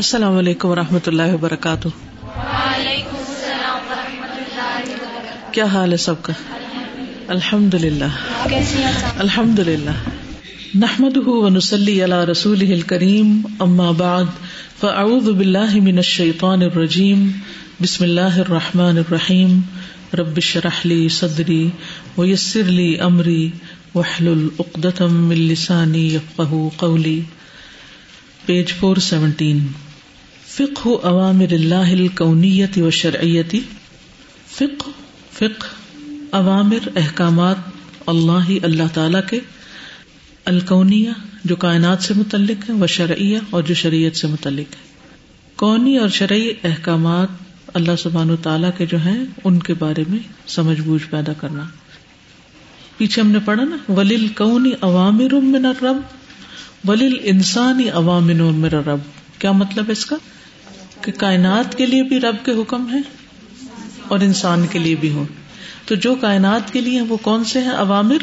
السلام علیکم و رحمۃ اللہ وبرکاتہ۔ کیا حال ہے سب کا؟ الحمد للہ الحمد للہ نحمد ونسلی علی رسول کریم اما بعد، فاعوذ باللہ من الشیطان الرجیم، بسم اللہ الرحمٰن الرحیم۔ ربش رحلی صدری ویسر لی امری وحل العقدم السانی یفقہ قولی۔ Page four seventeen. فق عوامر اللہ الکونیت و شرعیتی فق فق عوامر احکامات اللہ اللہ تعالی کے الکونیا جو کائنات سے متعلق ہے وہ شرعیہ اور جو شریعت سے متعلق ہے۔ کونی اور شرعی احکامات اللہ سبحان تعالیٰ کے جو ہیں، ان کے بارے میں سمجھ بوجھ پیدا کرنا۔ پیچھے ہم نے پڑھا نا ولیل کونی عوامر من الرب ولیل انسانی عوامن میرا رب کیا مطلب ہے اس کا؟ کہ کائنات کے لیے بھی رب کے حکم ہے اور انسان کے لیے بھی ہو تو جو کائنات کے لیے وہ کون سے ہیں؟ عوامر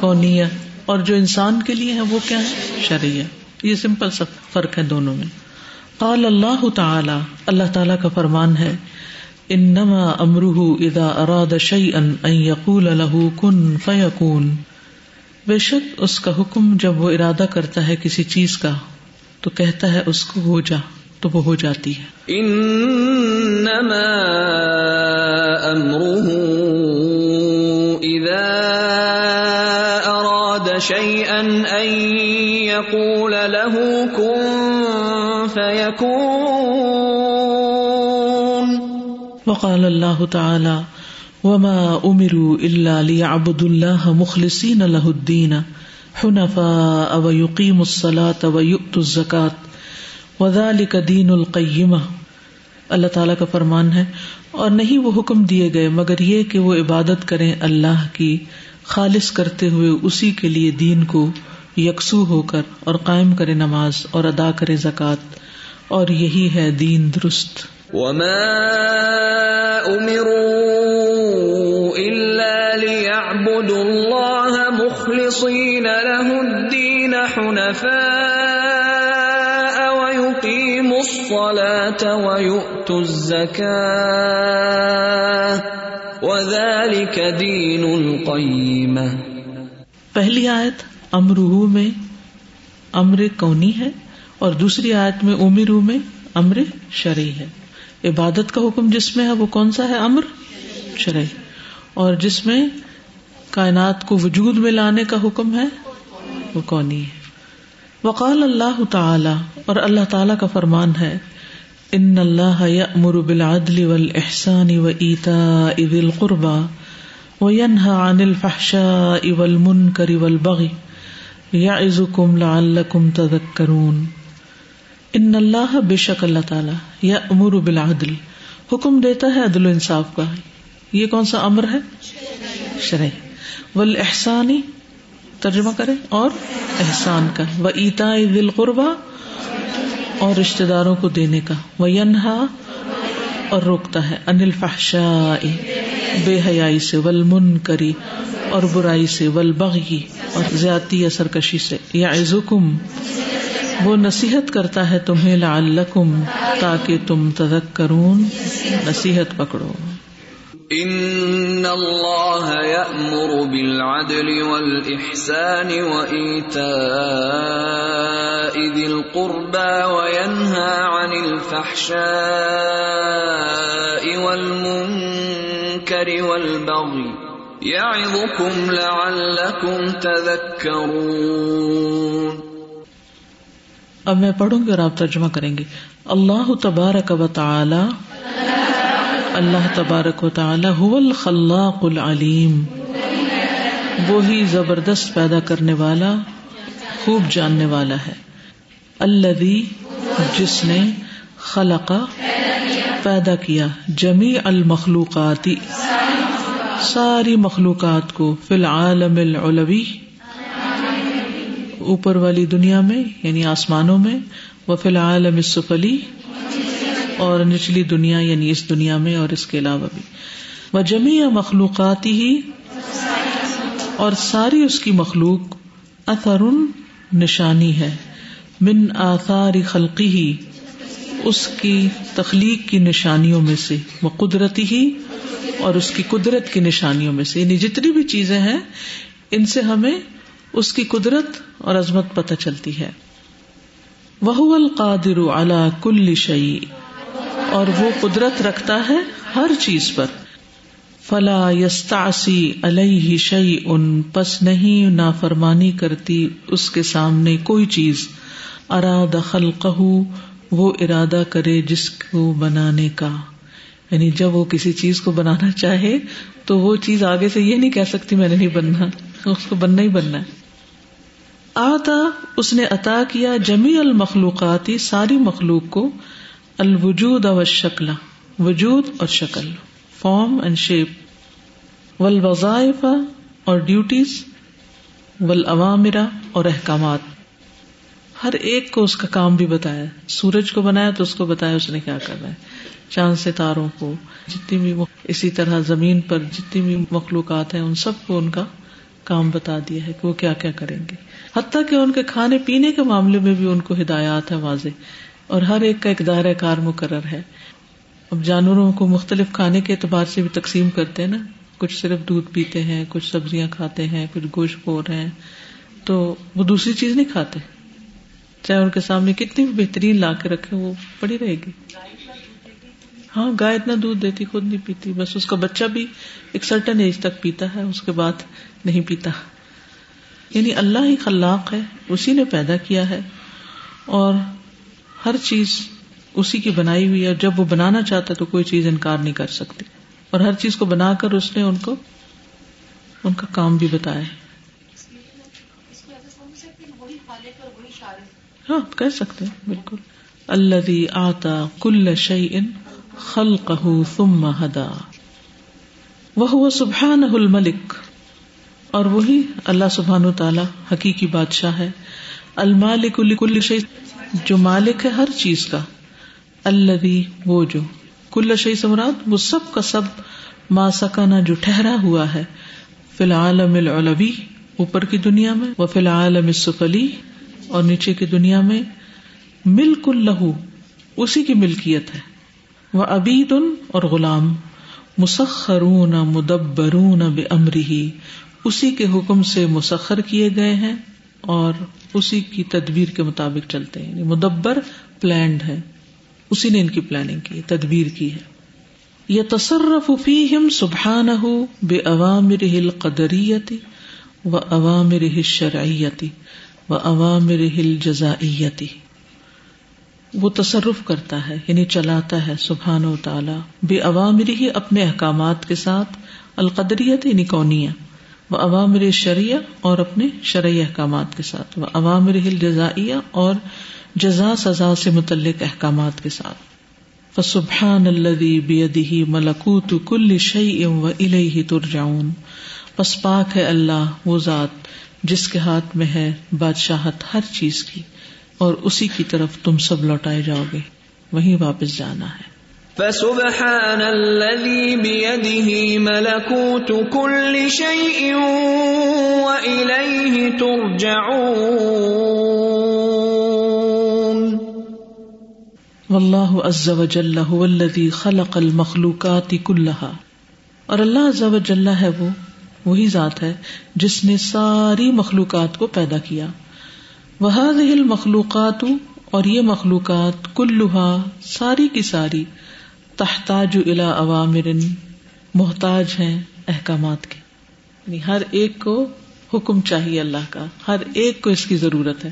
کونیا اور جو انسان کے لیے ہے وہ کیا ہے شرعیہ یہ سمپل سا فرق ہے دونوں میں۔ قال اللہ تعالی اللہ تعالی کا فرمان ہے، انما امرہ اذا اراد شيئا ان يقول له كن فيكون بے شک اس کا حکم جب وہ ارادہ کرتا ہے کسی چیز کا، تو کہتا ہے اس کو ہو جا۔ تو وہ ہو جاتی ہے۔ انما امره اذا اراد شيئا ان يقول له كن فيكون وقال الله تعالى وما امروا الا ليعبدوا الله مخلصين له الدين حنفاء ويقيموا الصلاه ويؤتوا الزكاه وذلك دين القيمه اللہ تعالیٰ کا فرمان ہے اور نہیں وہ حکم دیے گئے، مگر یہ کہ وہ عبادت کریں اللہ کی، خالص کرتے ہوئے اسی کے لیے دین کو یکسو ہو کر اور قائم کرے نماز اور ادا کرے زکوٰۃ۔ اور یہی ہے دین درست۔ وما امروا الا ليعبدوا الله مخلصين له الدين حنفاء ويقيموا الصلاه ويؤتوا الزكاه وذلك دين القيمه پہلی آیت امرو میں امر کونی ہے، اور دوسری آیت میں امرو میں امر شرعی ہے۔ عبادت کا حکم جس میں ہے، وہ کون سا ہے؟ امر شرعی۔ اور جس میں کائنات کو وجود میں لانے کا حکم ہے، وہ کونی ہے۔ وقال اللہ تعالی، اور اللہ تعالی کا فرمان ہے، ان اللہ یأمر بالعدل والإحسان وإيتاء ذی القربى وینہا عن الفحشاء والمنکر والبغی یعظکم لعلکم تذکرون۔ ان اللہ بے شک اللہ تعالیٰ یا بالعدل، حکم دیتا ہے عدل و انصاف کا۔ یہ کون سا امر ہے؟ شرح ول احسانی ترجمہ کرے اور احسان کا۔ وہ ایتا دل قربا اور رشتے داروں کو دینے کا۔ وہ ینہا اور روکتا ہے۔ انل فحشا بے حیائی سے۔ ول من کری اور برائی سے۔ ول بغی اور زیادتی یا سرکشی سے۔ یا عزکم وہ نصیحت کرتا ہے تمہیں لعلکم، تاکہ تم تذکرون، نصیحت پکڑو۔ ان اللہ یأمر بالعدل والإحسان وإیتاء ذی القربى وینہا عن الفحشاء والمنکر والبغی یعظکم لعلکم تذکرون اب میں پڑھوں گی اور آپ ترجمہ کریں گے اللہ تبارک و تعالی اللہ تبارک و تعالی الخلاق العلیم۔ وہی زبردست پیدا کرنے والا، خوب جاننے والا ہے۔ اللہ جس نے خلق پیدا کیا جمی المخلوقاتی ساری مخلوقات کو فی العالم العلوی، اوپر والی دنیا میں یعنی آسمانوں میں وہ فی الحال السفلی اور نچلی دنیا یعنی اس دنیا میں اور اس کے علاوہ بھی۔ وہ جمی یا مخلوقات ہی اور ساری اس کی مخلوق اثر نشانی ہے۔ من آثار خلقی ہی، اس کی تخلیق کی نشانیوں میں سے۔ وہ قدرتی ہی اور اس کی قدرت کی نشانیوں میں سے۔ یعنی جتنی بھی چیزیں ہیں، ان سے ہمیں اس کی قدرت اور عظمت پتہ چلتی ہے۔ وہ القادر اعلی کل شعی اور وہ قدرت رکھتا ہے ہر چیز پر۔ فلا یستاسی علیہ شعی ان پس نہیں نافرمانی کرتی اس کے سامنے کوئی چیز۔ اراد خلقہ، وہ ارادہ کرے جس کو بنانے کا۔ یعنی جب وہ کسی چیز کو بنانا چاہے تو وہ چیز آگے سے یہ نہیں کہہ سکتی میں نے نہیں بننا، اس کو بننا ہی بننا ہے۔ آتا، اس نے عطا کیا جمی المخلوقاتی، ساری مخلوق کو۔ الوجود اور شکل وجود اور شکل فارم اینڈ شیپ ول وظائف اور ڈیوٹیز ول عوامرا اور احکامات۔ ہر ایک کو اس کا کام بھی بتایا، سورج کو بنایا تو اس کو بتایا اس نے کیا کرنا ہے۔ چاند ستاروں کو، جتنی بھی اسی طرح زمین پر جتنی بھی مخلوقات ہیں، ان سب کو ان کا کام بتا دیا ہے کہ وہ کیا کیا کریں گے۔ حتیٰ کہ ان کے کھانے پینے کے معاملے میں بھی ان کو ہدایات ہے واضح۔ اور ہر ایک کا ایک دائرہ کار مقرر ہے۔ اب جانوروں کو مختلف کھانے کے اعتبار سے بھی تقسیم کرتے ہیں نا۔ کچھ صرف دودھ پیتے ہیں، کچھ سبزیاں کھاتے ہیں کچھ گوشت پور ہیں۔ تو وہ دوسری چیز نہیں کھاتے۔ چاہے ان کے سامنے کتنی بھی بہترین لا کے رکھے، وہ پڑی رہے گی۔ ہاں گائے اتنا دودھ دیتی، خود نہیں پیتی، بس اس کا بچہ بھی ایک سرٹن ایج تک پیتا ہے، اس کے بعد نہیں پیتا۔ یعنی اللہ ہی خلاق ہے، اسی نے پیدا کیا ہے۔ اور ہر چیز اسی کی بنائی ہوئی ہے جب وہ بنانا چاہتا تو کوئی چیز انکار نہیں کر سکتی اور ہر چیز کو بنا کر اس نے ان کو ان کا کام بھی بتایا ہاں کہہ سکتے بالکل۔ اللہ آتا کل شعی ان خلق ثم ہدا۔ وہ سبحان الملک۔ اور وہی اللہ سبحان تعالی حقیقی بادشاہ ہے۔ المالک کل شعی جو مالک ہے ہر چیز کا۔ اللہ وہ جو۔ کل شعی سمراد وہ سب کا سب ما سکانا جو ٹھہرا ہوا ہے۔ فی العالم العلوی، اوپر کی دنیا میں۔ وہ فی العالم السفلی، اور نیچے کی دنیا میں۔ ملک اللہ، اسی کی ملکیت ہے۔ وہ ابید اور غلام۔ مسخرون، مدبرون بے امری اسی کے حکم سے مسخر کیے گئے ہیں اور اسی کی تدبیر کے مطابق چلتے ہیں یعنی مدبر پلانڈ ہے۔ اسی نے ان کی پلاننگ کی، تدبیر کی ہے۔ یہ تصرف فیم سبحان بے عوامر ہل قدریتی و عوامر شرعیتی و عوامر ہل جزائیتی وہ تصرف کرتا ہے یعنی چلاتا ہے سبحان و تعالی بے عوامر ہی اپنے احکامات کے ساتھ، القدریت یعنی کونیا وہ عوامر شریع اور اپنے شرعی احکامات کے ساتھ وہ عوامر ہل جزائیہ اور جزا سزا سے متعلق احکامات کے ساتھ۔ فسبحان الذي بيده ملکوت کل شيء واليه ترجعون۔ پس پاک ہے اللہ وہ ذات جس کے ہاتھ میں ہے بادشاہت ہر چیز کی، اور اسی کی طرف تم سب لوٹائے جاؤ گے، وہیں واپس جانا ہے۔ فسبحان الذي بيده ملكوت كل شيء وإليه ترجعون. واللہ عز وجل هو الذي خلق المخلوقات كلها اور اللہ عز وجل ہے وہ، وہی ذات ہے جس نے ساری مخلوقات کو پیدا کیا. وہ مخلوقات اور یہ مخلوقات کلوہا ساری کی ساری تحتاج الا عوامر محتاج ہیں احکامات کے۔ یعنی ہر ایک کو حکم چاہیے اللہ کا، ہر ایک کو اس کی ضرورت ہے۔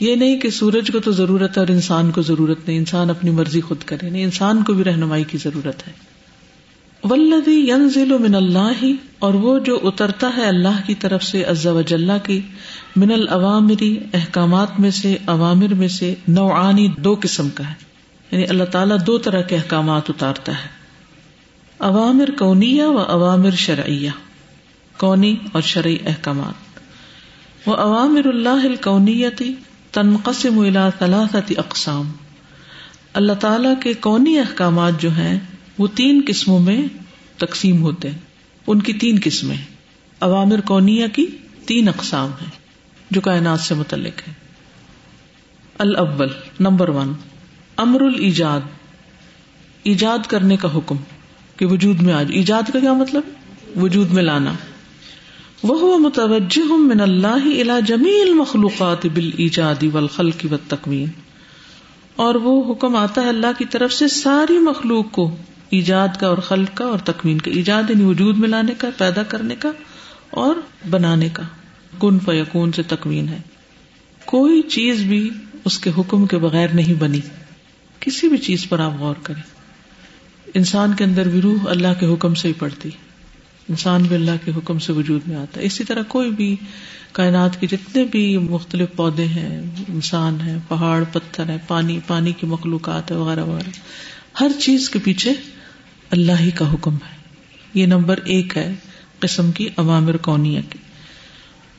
یہ نہیں کہ سورج کو تو ضرورت ہے اور انسان کو ضرورت نہیں، انسان اپنی مرضی خود کرے۔ نہیں انسان کو بھی رہنمائی کی ضرورت ہے۔ ولدی ینزل من اللہ، اور وہ جو اترتا ہے اللہ کی طرف سے، عز و جلہ کی، من العوامری احکامات میں سے عوامر میں سے نوعانی دو قسم کا ہے۔ یعنی اللہ تعالیٰ دو طرح کے احکامات اتارتا ہے۔ عوامر کونیہ و عوامر شرعیہ۔ کونی اور شرعی احکامات۔ وہ عوامر اللہ الکونیتی تنقسم الى ثلاثت اقسام۔ اللہ تعالیٰ کے کونی احکامات جو ہیں، وہ تین قسموں میں تقسیم ہوتے ہیں۔ ان کی تین قسمیں۔ عوامر کونیا کی تین اقسام ہیں، جو کائنات سے متعلق ہے الاول، نمبر ون۔ امر الجاد ایجاد کرنے کا حکم کہ وجود میں آج ایجاد کا کیا مطلب؟ وجود میں لانا۔ وہ متوجہ من اللہ الا جمیل مخلوقات بال ایجادی والخل کی و اور وہ حکم آتا ہے اللہ کی طرف سے ساری مخلوق کو ایجاد کا اور خلق کا اور تکمین کا۔ ایجاد یعنی وجود میں لانے کا، پیدا کرنے کا اور بنانے کا۔ کن فیکون سے تکمین ہے۔ کوئی چیز بھی اس کے حکم کے بغیر نہیں بنی۔ کسی بھی چیز پر آپ غور کریں۔ انسان کے اندر بھی روح اللہ کے حکم سے ہی پڑتی۔ انسان بھی اللہ کے حکم سے وجود میں آتا ہے۔ اسی طرح کوئی بھی کائنات کے جتنے بھی مختلف پودے ہیں، انسان ہے، پہاڑ، پتھر ہے، پانی پانی کی مخلوقات ہے، وغیرہ وغیرہ۔ ہر چیز کے پیچھے اللہ ہی کا حکم ہے۔ یہ نمبر ایک ہے قسم کی عوامر کونیا کی۔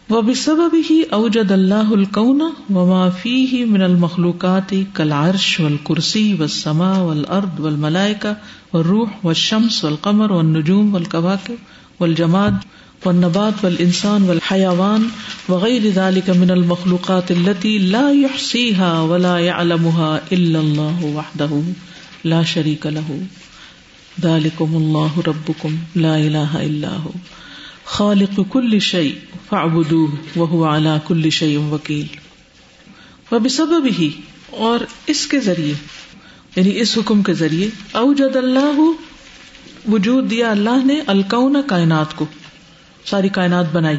وہ بھی سب ہی اوجد اللہ الکون و معافی ہی من المخلوقات کل عرش و الکرسی و سما و الرد و الملائکا و روح و شمس و القمر و نجوم و القواق و الجماد و نبات و انسان و الحیوان وغیر ذلك من المخلوقات التي لا يحصيها ولا يعلمها الا الله وحده لا شریک له. ذلكم الله ربكم. لا اله الا هو. خالق کل شعی فعبدو وہ اعلیٰ کل شعی وکیل وہ بسبب ہی اور اس کے ذریعے یعنی اس حکم کے ذریعے، اوجد اللہ وجود دیا اللہ نے الکون کائنات کو، ساری کائنات بنائی۔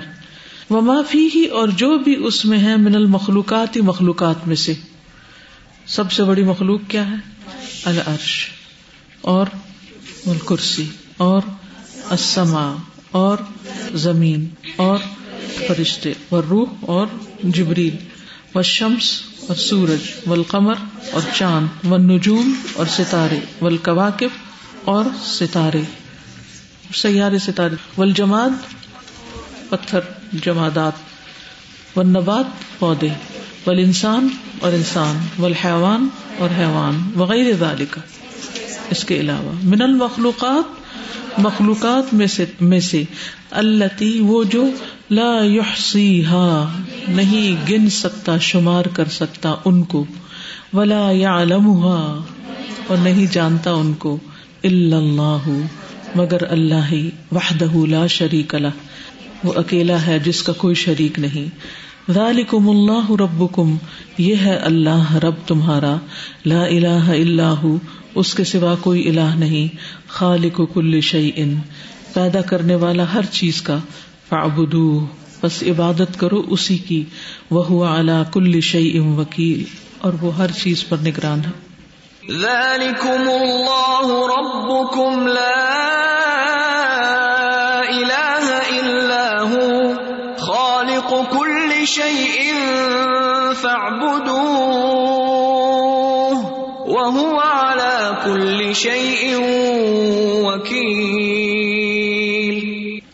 وہ معافی ہی اور جو بھی اس میں ہے من المخلوقات ہی مخلوقات میں سے۔ سب سے بڑی مخلوق کیا ہے؟ العرش اور الکرسی اور السما اور زمین اور فرشتے و روح اور جبریل و شمس اور سورج و اور چاند و نجوم اور ستارے و القواقب اور ستارے، سیارے ستارے والجماد پتھر، جمادات، و نبات پودے ول انسان اور انسان والحیوان اور حیوان وغیرہ ذالک، اس کے علاوہ۔ من المخلوقات مخلوقات میں سے میں سے اللہ وہ جو لا یحصیہا، نہیں گن سکتا، شمار کر سکتا ان کو، ولا یعلمها اور نہیں جانتا ان کو، الا اللہ مگر اللہ ہی، وحدہ لا شریک لہ، وہ اکیلا ہے جس کا کوئی شریک نہیں۔ ذالکم اللہ ربکم، یہ ہے اللہ، رب تمہارا، لا الہ الا ہو اس کے سوا کوئی الہ نہیں۔ خالق کل شعی ان پیدا کرنے والا ہر چیز کا فعبدو بس عبادت کرو اسی کی۔ وہ اعلیٰ کل شعی ام وکیل، اور وہ ہر چیز پر نگران ہے۔ ذلكم اللہ ربكم لا الہ الا هو خالق كل شيء فاعبدوه وهو على كل شيء وكيل.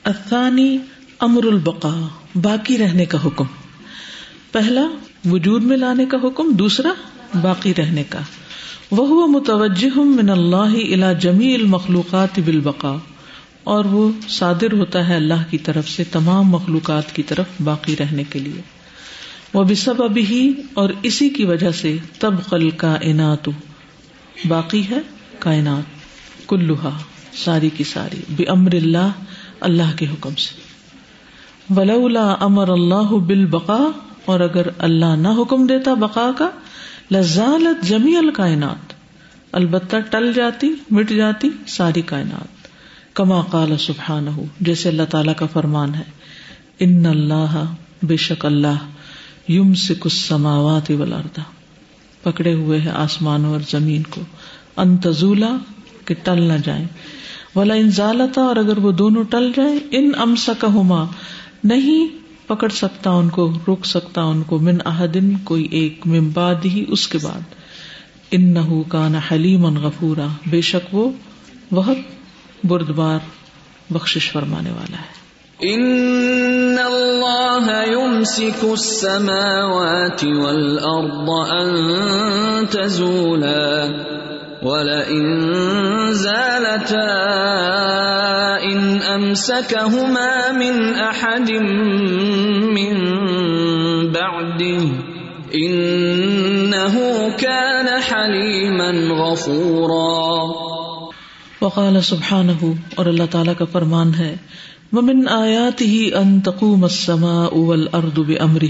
الثاني امر البقاء، باقی رہنے کا حکم۔ پہلا، وجود میں لانے کا حکم، دوسرا، باقی رہنے کا۔ وہ متوجہ من اللہ الا جمی المخلوقات بالبقاء۔ اور وہ صادر ہوتا ہے اللہ کی طرف سے تمام مخلوقات کی طرف باقی رہنے کے لیے۔ وہ بھی سب ابھی اور اسی کی وجہ سے تب قل کا انعت باقی ہے کائنات کلوہا ساری کی ساری بے امر اللہ اللہ کے حکم سے۔ ولولا امر اللہ بال بقا اور اگر اللہ نہ حکم دیتا بقا کا، لزالت جمی الکائنات البتہ ٹل جاتی، مٹ جاتی ساری کائنات۔ کما قال سبحان ہو جیسے اللہ تعالی کا فرمان ہے۔ ان اللہ بے شک اللہ یم سے کچھ سماوات ولاردا پکڑے ہوئے ہے آسمانوں اور زمین کو۔ انتظولا کہ ٹل نہ جائیں۔ ولا انزالتا اور اگر وہ دونوں ٹل جائیں، ان امسا کا ہوما نہیں پکڑ سکتا ان کو، روک سکتا ان کو۔ من احدن کوئی ایک ممباد ہی اس کے بعد۔ ان نہ کا نہ حلیم غفورا۔ بے شک وہ بہت بردبار بخش فرمانے والا ہے۔ ان اللہ يمسك السماوات والارض ان تزولا ولئن زالتا ان امسكهما من احد من بعده انه كان حليما غفورا وقال سبحانہ اور اللہ تعالیٰ کا فرمان ہے ومن آیاته ان تقوم السماء والارض بامره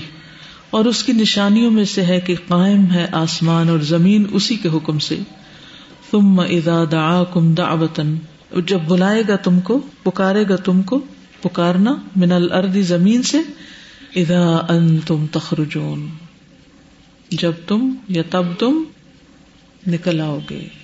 اور اس کی نشانیوں میں سے ہے کہ قائم ہے آسمان اور زمین اسی کے حکم سے۔ ثم اذا دعاكم دعوة جب بلائے گا تم کو، پکارے گا تم کو، پکارنا من الارض زمین سے، اذا انتم تخرجون۔ جب تم یا تب تم نکل آؤ گے۔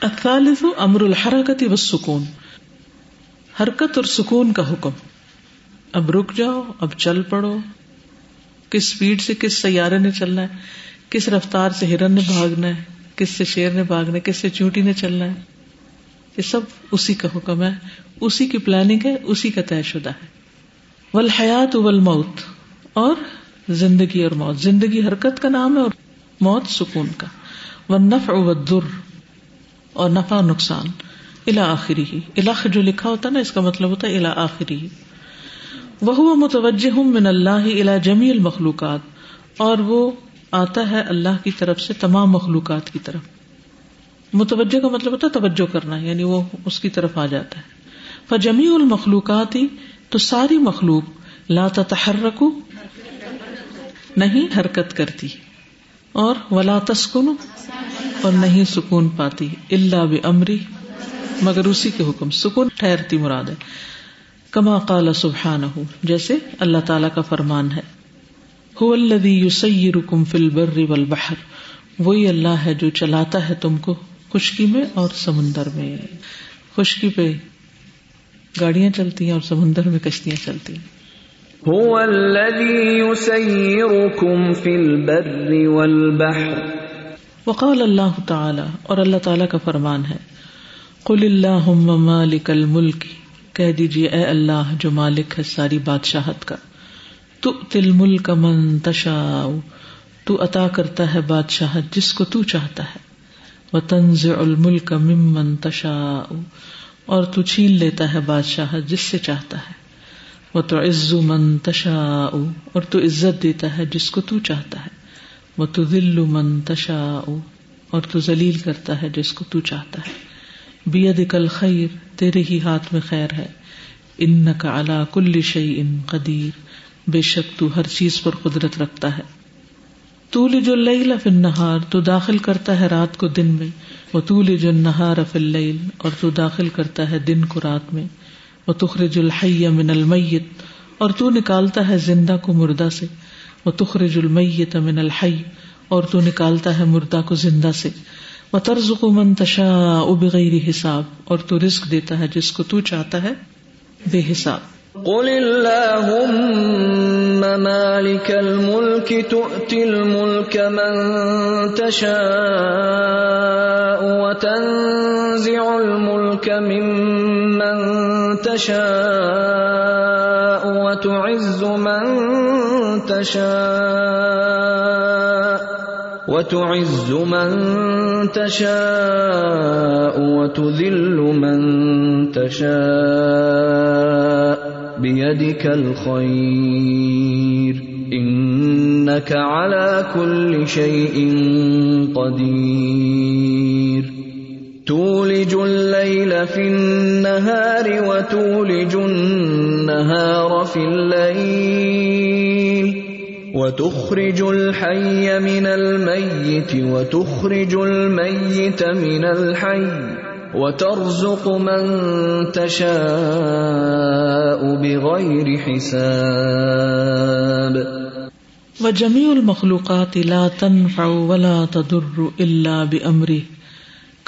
الثالث امر الحرکت والسکون، حرکت اور سکون کا حکم۔ اب رک جاؤ، اب چل پڑو۔ کس سپیڈ سے کس سیارے نے چلنا ہے؟ کس رفتار سے ہرن نے بھاگنا ہے؟ کس سے شیر نے بھاگنا ہے؟ کس سے چونٹی نے چلنا ہے؟ یہ سب اسی کا حکم ہے۔ اسی کی پلاننگ ہے، اسی کا طے شدہ ہے۔ والحیات والموت، اور زندگی اور موت۔ زندگی حرکت کا نام ہے اور موت سکون کا۔ والنفع والضر اور نفع نقصان الا آخری ہی الخ جو لکھا ہوتا ہے نا، اس کا مطلب ہوتا ہے الا آخری ہی وہ متوجہ من اللہ الا جمی المخلوقات، اور وہ آتا ہے اللہ کی طرف سے تمام مخلوقات کی طرف۔ متوجہ کا مطلب ہوتا ہے توجہ کرنا یعنی وہ اس کی طرف آ جاتا ہے۔ فجمی المخلوقات ہی تو ساری مخلوق لا تحرک نہیں حرکت کرتی۔ اور ولا تسکن اور نہیں سکون پاتی اللہ بمری مگر اسی کے حکم، سکون ٹھہرتی مراد ہے۔ کما قال سبحان جیسے اللہ تعالی کا فرمان ہے۔ رکم فل بر والبحر، وہی اللہ ہے جو چلاتا ہے تم کو خشکی میں اور سمندر میں۔ خشکی پہ گاڑیاں چلتی ہیں اور سمندر میں کشتیاں چلتی ہیں هو الذي يسيركم في البر والبحر. وقال اللہ تعالی اور اللہ تعالی کا فرمان ہے، قل اللہم مالک الملک، کہہ دیجیے اے اللہ جو مالک ہے ساری بادشاہت کا تو تل ملک من تشاء، تو عطا کرتا ہے بادشاہت جس کو تو چاہتا ہے وہ تنز الملک ممن تشاء، اور تو چھین لیتا ہے بادشاہت جس سے چاہتا ہے۔ وہ تو عزو من تشا اور تو عزت دیتا ہے جس کو تو چاہتا ہے۔ وہ تو دل من تشا اور تو ذلیل کرتا ہے جس کو تو چاہتا ہے۔ بید کل خیر تیرے ہی ہاتھ میں خیر ہے۔ ان کا الا کل شعی ان قدیر، بے شک تو ہر چیز پر قدرت رکھتا ہے۔ تو جو لئی فن نہار تو داخل کرتا ہے رات کو دن میں۔ وہ تو جو نہار فل اور تو داخل کرتا ہے دن کو رات میں۔ وہ تخرج الحی من المیت، اور تو نکالتا ہے زندہ کو مردہ سے۔ وہ تخرج المیت من الحی، اور تو نکالتا ہے مردہ کو زندہ سے۔ وہ طرز کو منتشا بغیر حساب، اور تو رزق دیتا ہے جس کو تو چاہتا ہے بے حساب۔ قل اللهم مالك الملك تؤتي الملك من تشاء، وتنزع الملك ممن تشاء وتعز من تشاء وتعز من تشاء وتذل من تشاء بيدك الخير انك على كل شيء قدير تولج الليل في النهار وتولج النهار في الليل وتخرج الحي من الميت وتخرج الميت من الحي وترزق من تشاء بغير حساب. وجميع المخلوقات لا تنفع ولا تضر الا بامره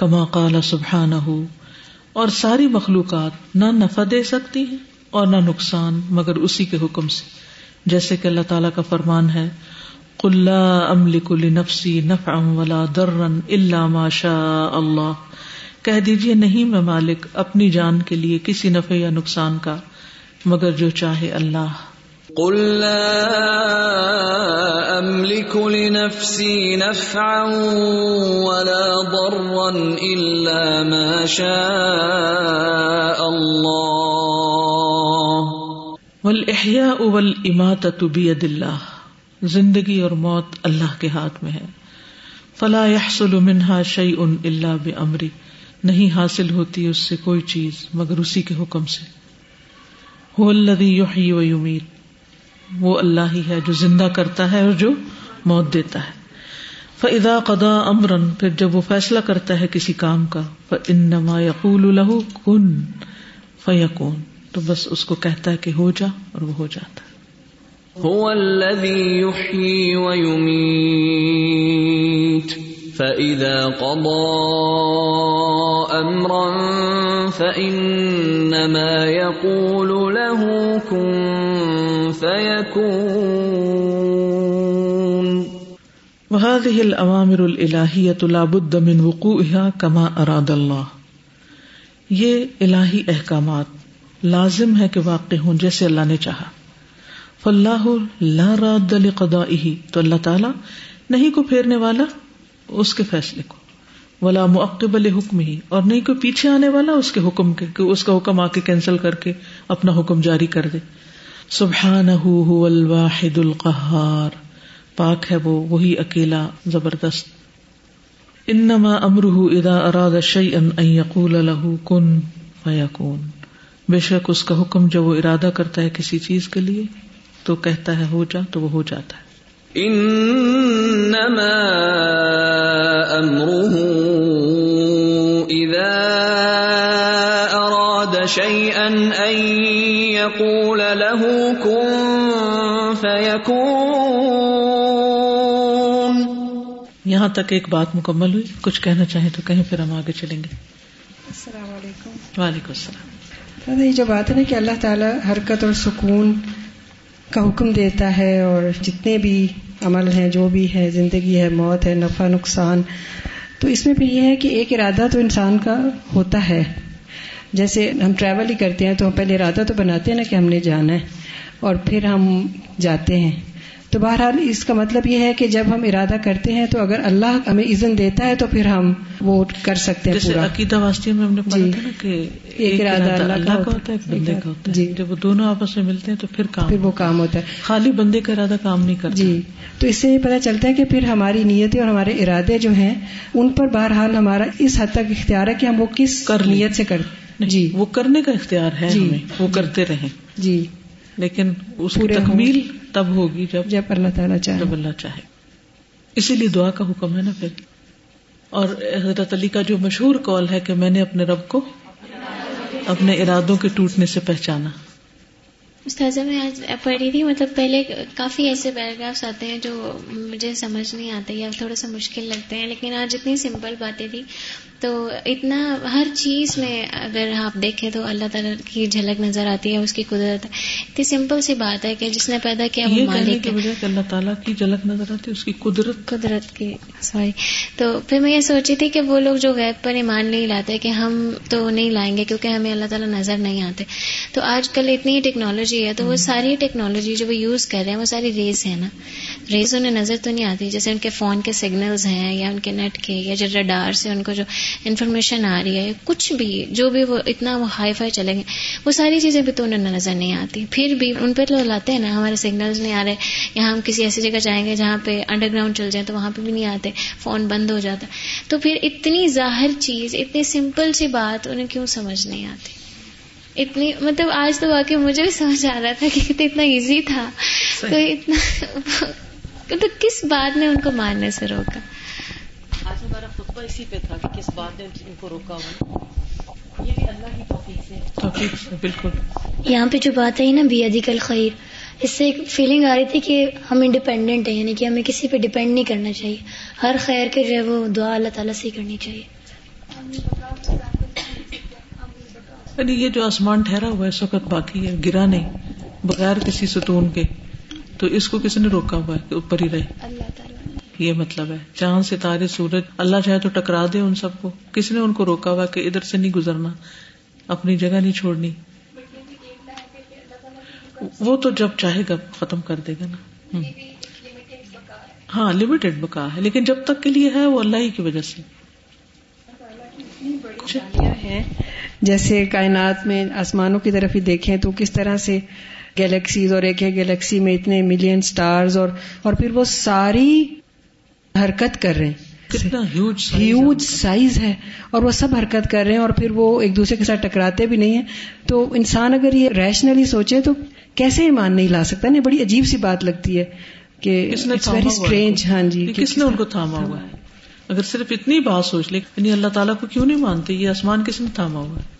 كما قال سبحانه اور ساری مخلوقات نہ نفع دے سکتی ہیں اور نہ نقصان، مگر اسی کے حکم سے۔ جیسے کہ اللہ تعالیٰ کا فرمان ہے، قل لا املك لنفسي نفعا ولا ضرا الا ما شاء کہہ دیجیے نہیں میں مالک، اپنی جان کے لیے کسی نفع یا نقصان کا، مگر جو چاہے اللہ۔ قل لا املك لنفسي نفعا ولا ضرا الا ما شاء الله والاحیاء والاماتة بید اللہ زندگی اور موت اللہ کے ہاتھ میں ہے۔ فلا يحصل منها شيء الا بامری نہیں حاصل ہوتی اس سے کوئی چیز مگر اسی کے حکم سے۔ هو الذي يحيي ويميت۔ وہ اللہ ہی ہے جو زندہ کرتا ہے اور جو موت دیتا ہے۔ فَإِذَا قَضَى أَمْرًا، پھر جب وہ فیصلہ کرتا ہے کسی کام کا، فَإِنَّمَا يَقُولُ لَهُ كُن فَيَكُون۔ تو بس اس کو کہتا ہے کہ ہو جا اور وہ ہو جاتا ہے۔ هو الذي يحيي ويميت۔ فإذا قضى أمرا، فإنما يقول له كن فيكون وهذه الأوامر الإلهية لا بد من وقوعها كما أراد الله۔ یہ الہی احکامات لازم ہے کہ واقع ہوں جیسے اللہ نے چاہا۔ فاللہ لا راد لقضائه۔ تو اللہ تعالی نہیں کو پھیرنے والا اس کے فیصلے کو۔ ولا معقب حکم ہی اور نہیں کوئی پیچھے آنے والا اس کے حکم کے کہ اس کا حکم آ کے کینسل کر کے اپنا حکم جاری کر دے۔ سبحان الواحد القہار۔ پاک ہے وہ، وہی اکیلا زبردست۔ انما امرہ اذا اراد شیئا ان یقول له کن فیکون۔ بے شک اس کا حکم جب وہ ارادہ کرتا ہے کسی چیز کے لیے، تو کہتا ہے ہو جا، تو وہ ہو جاتا ہے۔ انما امره اذا اراد شيئا ان يقول له كن فيكون. یہاں تک ایک بات مکمل ہوئی کچھ کہنا چاہیں تو کہیں پھر ہم آگے چلیں گے۔ السلام علیکم۔ وعلیکم السلام۔ یہ جو بات ہے نا کہ اللہ تعالیٰ حرکت اور سکون کا حکم دیتا ہے اور جتنے بھی عمل ہیں جو بھی ہے زندگی ہے موت ہے نفع نقصان تو اس میں پھر یہ ہے کہ ایک ارادہ تو انسان کا ہوتا ہے۔ جیسے ہم ٹریول ہی کرتے ہیں تو ہم پہلے ارادہ تو بناتے ہیں نا کہ ہم نے جانا ہے اور پھر ہم جاتے ہیں۔ تو بہرحال اس کا مطلب یہ ہے کہ جب ہم ارادہ کرتے ہیں تو اگر اللہ ہمیں عزن دیتا ہے تو پھر ہم وہ کر سکتے ہیں جیسے پورا۔ عقیدہ واسطے میں ہم نے جی. تھا نا کہ ایک ارادہ اللہ اللہ کا ہوتا ہے ایک بندے کا ہوتا ہے۔ جی. جب وہ دونوں آپس میں ملتے ہیں تو پھر کام پھر وہ کام ہوتا ہے۔ خالی بندے کا ارادہ کام نہیں کرتا۔ جی۔ تو اس سے یہ پتہ چلتا ہے کہ پھر ہماری نیتیں اور ہمارے ارادے جو ہیں ان پر بہرحال ہمارا اس حد تک اختیار ہے کہ ہم وہ کس کر۔ نیت سے کر نہیں، جی۔ وہ کرنے کا اختیار ہے جی. ہمیں وہ کرتے رہیں۔ جی۔ لیکن اس کی۔ تکمیل تب ہوگی جب جب اللہ تعالیٰ چاہے۔ جب اللہ چاہے۔ اسی لیے دعا کا حکم ہے نا پھر۔ اور حضرت علی کا جو مشہور کال ہے کہ میں نے اپنے رب کو اپنے ارادوں کے ٹوٹنے سے پہچانا۔ استاذہ میں آج پڑھ رہی تھی مطلب پہلے کافی ایسے پیراگرافس آتے ہیں جو مجھے سمجھ نہیں آتے یا تھوڑا سا مشکل لگتے ہیں لیکن آج اتنی سمپل باتیں تھی تو اتنا ہر چیز میں اگر آپ دیکھیں تو اللہ تعالیٰ کی جھلک نظر آتی ہے اس کی قدرت اتنی سمپل سی بات ہے کہ جس نے پیدا کیا وہ مالک ہے۔ اللہ تعالیٰ کی جھلک نظر آتی ہے اس کی قدرت۔ قدرت کی سوری۔ تو پھر میں یہ سوچی تھی کہ وہ لوگ جو غیب پر ایمان نہیں لاتے کہ ہم تو نہیں لائیں گے کیونکہ ہمیں اللہ تعالیٰ نظر نہیں آتے۔ تو آج کل اتنی ٹیکنالوجی ہے تو وہ ساری ٹیکنالوجی جو وہ یوز کر رہے ہیں وہ ساری ریز ہے نا۔ ریز انہیں نظر تو نہیں آتی جیسے ان کے فون کے سگنلز ہیں یا ان کے نیٹ کے یا جو ریڈار سے ان کو جو انفارمیشن آ رہی ہے کچھ بھی جو بھی وہ اتنا وہ ہائی فائی چلیں گے وہ ساری چیزیں بھی تو انہیں نظر نہیں آتی۔ پھر بھی ان پہ تو لاتے ہیں نا ہمارے سگنلز نہیں آ رہے۔ یا ہم کسی ایسی جگہ جائیں گے جہاں پہ انڈر گراؤنڈ چل جائیں تو وہاں پہ بھی نہیں آتے فون بند ہو جاتا۔ تو پھر اتنی ظاہر چیز اتنی سمپل سی بات انہیں کیوں سمجھ نہیں آتی؟ اتنی مطلب آج تو واقعی مجھے بھی سمجھ آ رہا تھا کہ کتنا اتنا ایزی تھا۔ تو اتنا تو کس بات نے ان کو ماننے سے روکا؟ آج ہمارا خطبہ اسی پہ تھا کہ کس بات نے ان کو روکا ہوا یہ بھی اللہ کی توفیق سے۔ توفیق سے بالکل۔ یہاں پہ جو بات ہے نا بیادی کل خیر اس سے ایک فیلنگ آ رہی تھی کہ ہم انڈیپینڈنٹ ہیں یعنی کہ ہمیں کسی پہ ڈپینڈ نہیں کرنا چاہیے۔ ہر خیر کے جو ہے وہ دعا اللہ تعالیٰ سے ہی کرنی چاہیے۔ یعنی یہ جو آسمان ٹھہرا ہوا ہے اس وقت باقی ہے گرا نہیں بغیر کسی ستون کے۔ تو اس کو کسی نے روکا ہوا ہے کہ اوپر ہی رہے؟ اللہ تعالیٰ۔ یہ مطلب ہے۔ چاند، ستارے، سورج، اللہ چاہے تو ٹکرا دے ان سب کو۔ کس نے ان کو روکا ہوا کہ ادھر سے نہیں گزرنا؟ اپنی جگہ نہیں چھوڑنی۔ وہ تو جب چاہے گا ختم کر دے گا نا۔ ہاں لمیٹڈ بکا ہے۔ لیکن جب تک کے لیے ہے وہ اللہ ہی کی وجہ سے۔ ہے جیسے کائنات میں آسمانوں کی طرف ہی دیکھیں تو کس طرح سے گیلیکسیز اور ایک ایک گیلیکسی میں اتنے ملین سٹارز اور اور پھر وہ ساری حرکت کر رہے ہیں۔ کتنا ہیوج ہیوج سائز ہے۔ اور وہ سب حرکت کر رہے ہیں اور پھر وہ ایک دوسرے کے ساتھ ٹکراتے بھی نہیں ہیں۔ تو انسان اگر یہ ریشنلی سوچے تو کیسے ایمان نہیں لا سکتا؟ نہیں بڑی عجیب سی بات لگتی ہے کہ ویری اسٹرینج ہاں جی کس نے ان کو تھاما ہوا ہے؟ اگر صرف اتنی بات سوچ لے یعنی اللہ تعالیٰ کو کیوں نہیں مانتے؟ یہ آسمان کس نے تھاما ہوا ہے؟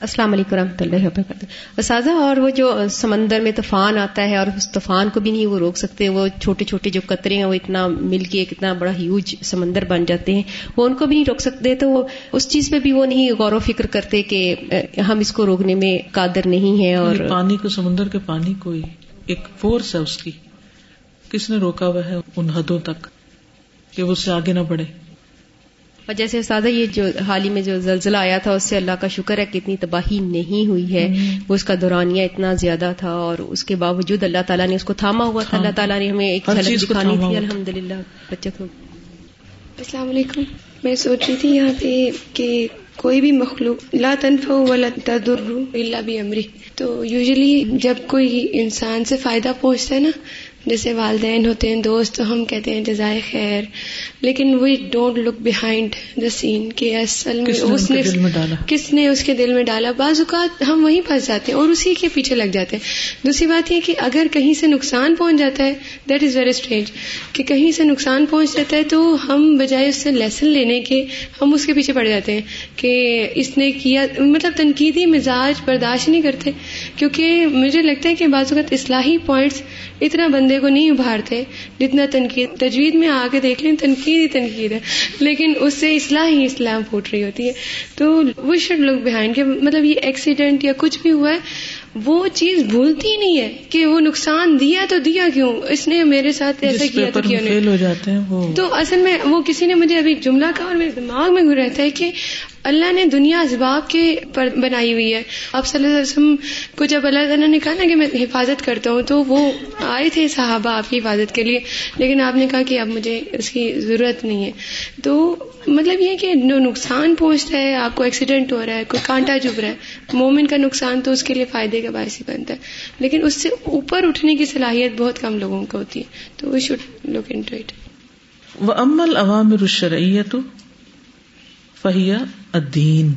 السلام علیکم و رحمۃ اللہ وبرکاتہ۔ اساتذہ، اور وہ جو سمندر میں طوفان آتا ہے اور اس طوفان کو بھی نہیں وہ روک سکتے، وہ چھوٹے چھوٹے جو قطرے ہیں، وہ اتنا مل کے اتنا بڑا ہیوج سمندر بن جاتے ہیں، وہ ان کو بھی نہیں روک سکتے، تو وہ اس چیز پہ بھی وہ نہیں غور و فکر کرتے کہ ہم اس کو روکنے میں قادر نہیں ہے اور پانی کو، سمندر کے پانی کو ایک فورس ہے اس کی۔ کس نے روکا ہوا ہے ان حدوں تک کہ وہ اس سے آگے نہ بڑھے؟ اور جیسے سادہ یہ جو حال ہی میں جو زلزلہ آیا تھا اس سے اللہ کا شکر ہے کہ اتنی تباہی نہیں ہوئی ہے۔ وہ اس کا دورانیہ اتنا زیادہ تھا اور اس کے باوجود اللہ تعالیٰ نے اس کو تھاما ہوا تھا۔ اللہ تعالیٰ نے ہمیں ایک جھلک دکھانی تھی۔ الحمد للہ بچت ہو السلام علیکم۔ میں سوچ رہی تھی یہاں پہ کہ کوئی بھی مخلوق لا تنفع ولا تدر الا بامری تو یوزلی جب کوئی انسان سے فائدہ پہنچتا ہے نا جیسے والدین ہوتے ہیں دوست تو ہم کہتے ہیں جزائے خیر لیکن we don't look behind the سین کہ اصل میں اس نے کس نے اس کے دل میں ڈالا؟ بعض اوقات ہم وہیں پھنس جاتے ہیں اور اسی کے پیچھے لگ جاتے ہیں۔ دوسری بات یہ کہ اگر کہیں سے نقصان پہنچ جاتا ہے دیٹ از ویری اسٹرینج کہ کہیں سے نقصان پہنچ جاتا ہے تو ہم بجائے اس سے لیسن لینے کے ہم اس کے پیچھے پڑ جاتے ہیں کہ اس نے کیا مطلب تنقیدی مزاج برداشت نہیں کرتے۔ کیونکہ مجھے لگتا ہے کہ بعض اوقات اصلاحی پوائنٹس اتنا بندے کو نہیں ابھارتے جتنا تنقید تجوید میں آ کے دیکھ لیں تنقید ہی تنقید ہے۔ لیکن اس سے اصلاح ہی اسلام پھوٹ رہی ہوتی ہے۔ تو وہ شڈ لک بہائنڈ کہ مطلب یہ ایکسیڈنٹ یا کچھ بھی ہوا ہے وہ چیز بھولتی نہیں ہے کہ وہ نقصان دیا تو دیا کیوں؟ اس نے میرے ساتھ ایسا کیا تو کیوں نہیں؟ تو اصل میں وہ کسی نے مجھے ابھی جملہ کہا اور میرے دماغ میں رہتا ہے کہ اللہ نے دنیا اسباب کے پر بنائی ہوئی ہے۔ آپ صلی اللہ علیہ وسلم کو جب اللہ تعالیٰ نے کہا نا کہ میں حفاظت کرتا ہوں تو وہ آئے تھے صحابہ آپ کی حفاظت کے لیے، لیکن آپ نے کہا کہ اب مجھے اس کی ضرورت نہیں ہے۔ تو مطلب یہ کہ جو نقصان پہنچتا ہے، آپ کو ایکسیڈنٹ ہو رہا ہے، کوئی کانٹا چبھ رہا ہے، مومن کا نقصان تو اس کے لیے فائدے کا باعث ہی بنتا ہے۔ لیکن اس سے اوپر اٹھنے کی صلاحیت بہت کم لوگوں کو ہوتی ہے۔ تو we should look into it وہ امل عوامر الشرعیت فہیا الدین۔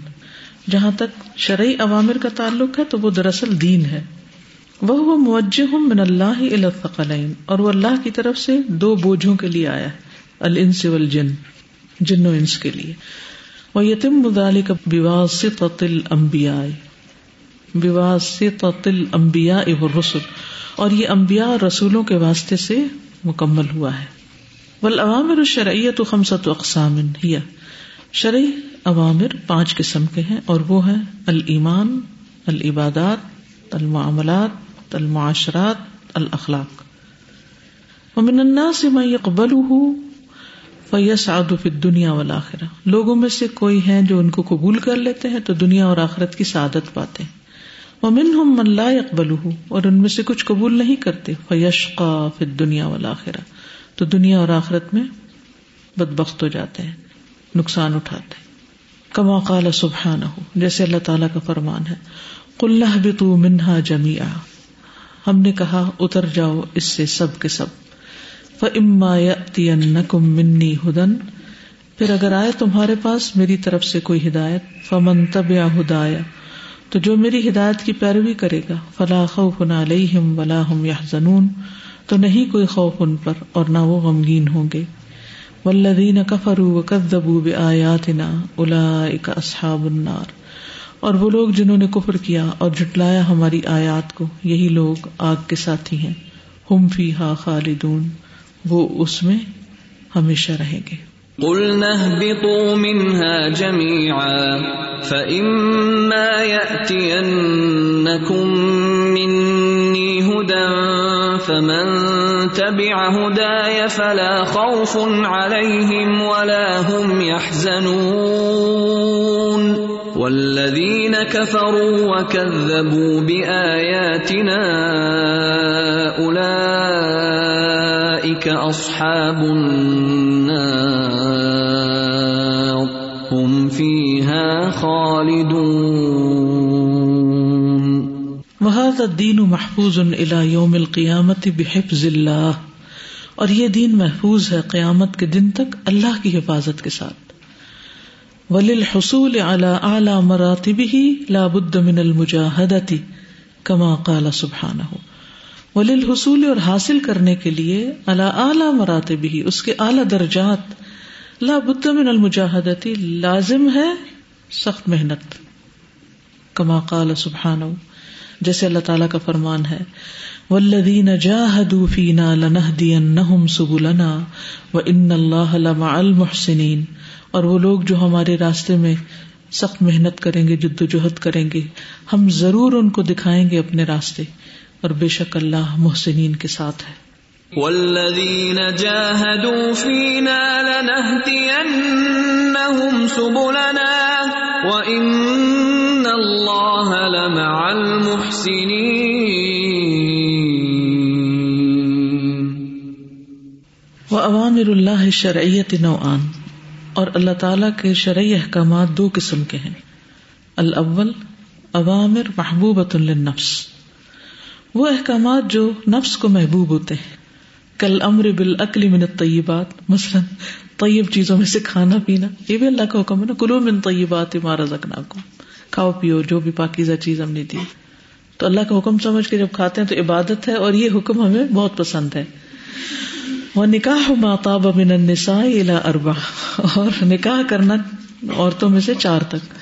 جہاں تک شرعی عوامر کا تعلق ہے تو وہ دراصل دین ہے۔ وہ موجہ من اللہ الثقلین۔ اور وہ اللہ کی طرف سے دو بوجھوں کے لیے آیا ہے۔ الانس والجن، جن و انس کے لیے۔ وہ یتم ذلك بواسطة الانبیاء بواسطة الانبیاء والرسل۔ اور یہ انبیاء اور رسولوں کے واسطے سے مکمل ہوا ہے۔ والعوامر الشرعیت خمسۃ اقسام۔ ہی شرعی عوامر پانچ قسم کے ہیں اور وہ ہیں المان العبادات، المعاملات، المعاشرات، الاخلاق۔ ومن الناس من يقبله فيسعد في الدنيا والآخرة لوگوں میں سے کوئی ہیں جو ان کو قبول کر لیتے ہیں تو دنیا اور آخرت کی سعادت پاتے ہیں۔ ومنهم من لا يقبله اور ان میں سے کچھ قبول نہیں کرتے۔ فيشقى في الدنيا والآخرة تو دنیا اور آخرت میں بدبخت ہو جاتے ہیں۔ نقصان اٹھاتے کما قال سبحان ہو جیسے اللہ تعالیٰ کا فرمان ہے۔ کلّہ بھی تو منہا جمیا ہم نے کہا، اتر جاؤ اس سے سب کے سب۔ فما کم منی ہدن پھر اگر آئے تمہارے پاس میری طرف سے کوئی ہدایت، فمن تب یا ہدایا تو جو میری ہدایت کی پیروی کرے گا فلاں خوف نہ علیہم ولا ہم یا زنون تو نہیں کوئی خوف ان پر اور نہ وہ غمگین ہوں گے۔ ولدین کفرو و کدبو بآیاتنا اولئک اصحاب النار۔ اور وہ لوگ جنہوں نے کفر کیا اور جھٹلایا ہماری آیات کو، یہی لوگ آگ کے ساتھی ہیں۔ ہم فیہا خالدون، وہ اس میں ہمیشہ رہیں گے۔ قلنا اهبطوا منها جميعا، فإما يأتينكم مني هدى، فمن تبع هداي فلا خوف عليهم ولا هم يحزنون. والذين كفروا وكذبوا بآياتنا أولئك أصحاب النار. هم فيها خالدون. وهذا الدین محفوظ الى یوم القیامت بحفظ اللہ اور یہ دین محفوظ ہے قیامت کے دن تک اللہ کی حفاظت کے ساتھ. وللحصول على اعلی مراتبه لا بد من المجاہدتی کما قال سبحانہ وللحصول اور حاصل کرنے کے لیے على اعلی مراتبه، اس کے اعلی درجات. لا بد من المجاہدتی لازم ہے، سخت محنت. کما قال سبحانہ جیسے اللہ تعالیٰ کا فرمان ہے۔ والذین جاہدوا فینا لنہدینہم سبلنا وان اللہ لمع المحسنین اور وہ لوگ جو ہمارے راستے میں سخت محنت کریں گے، جد و جہد کریں گے، ہم ضرور ان کو دکھائیں گے اپنے راستے۔ اور بے شک اللہ محسنین کے ساتھ ہے۔ والذین جاہدوا فینا لنہدینہم سبلنا وان اللہ لمع المحسنین وہ عوامر اللہ شرعیت نوعان اور اللہ تعالیٰ کے شرعی احکامات دو قسم کے ہیں۔ الاول عوامر محبوبۃ للنفس۔ وہ احکامات جو نفس کو محبوب ہوتے ہیں۔ کل امر بالعقل من الطیبات مثلا طیب چیزوں میں سے کھانا پینا، یہ بھی اللہ کا حکم ہے نا کلو من طیبات ما رزقناکم۔ کھاؤ پیو، جو بھی پاکیزہ چیز ہم نے دی۔ تو اللہ کا حکم سمجھ کے جب کھاتے ہیں تو عبادت ہے اور یہ حکم ہمیں بہت پسند ہے۔ وہ نکاح ماتاب من النساء الى اربع اور نکاح کرنا عورتوں میں سے چار تک۔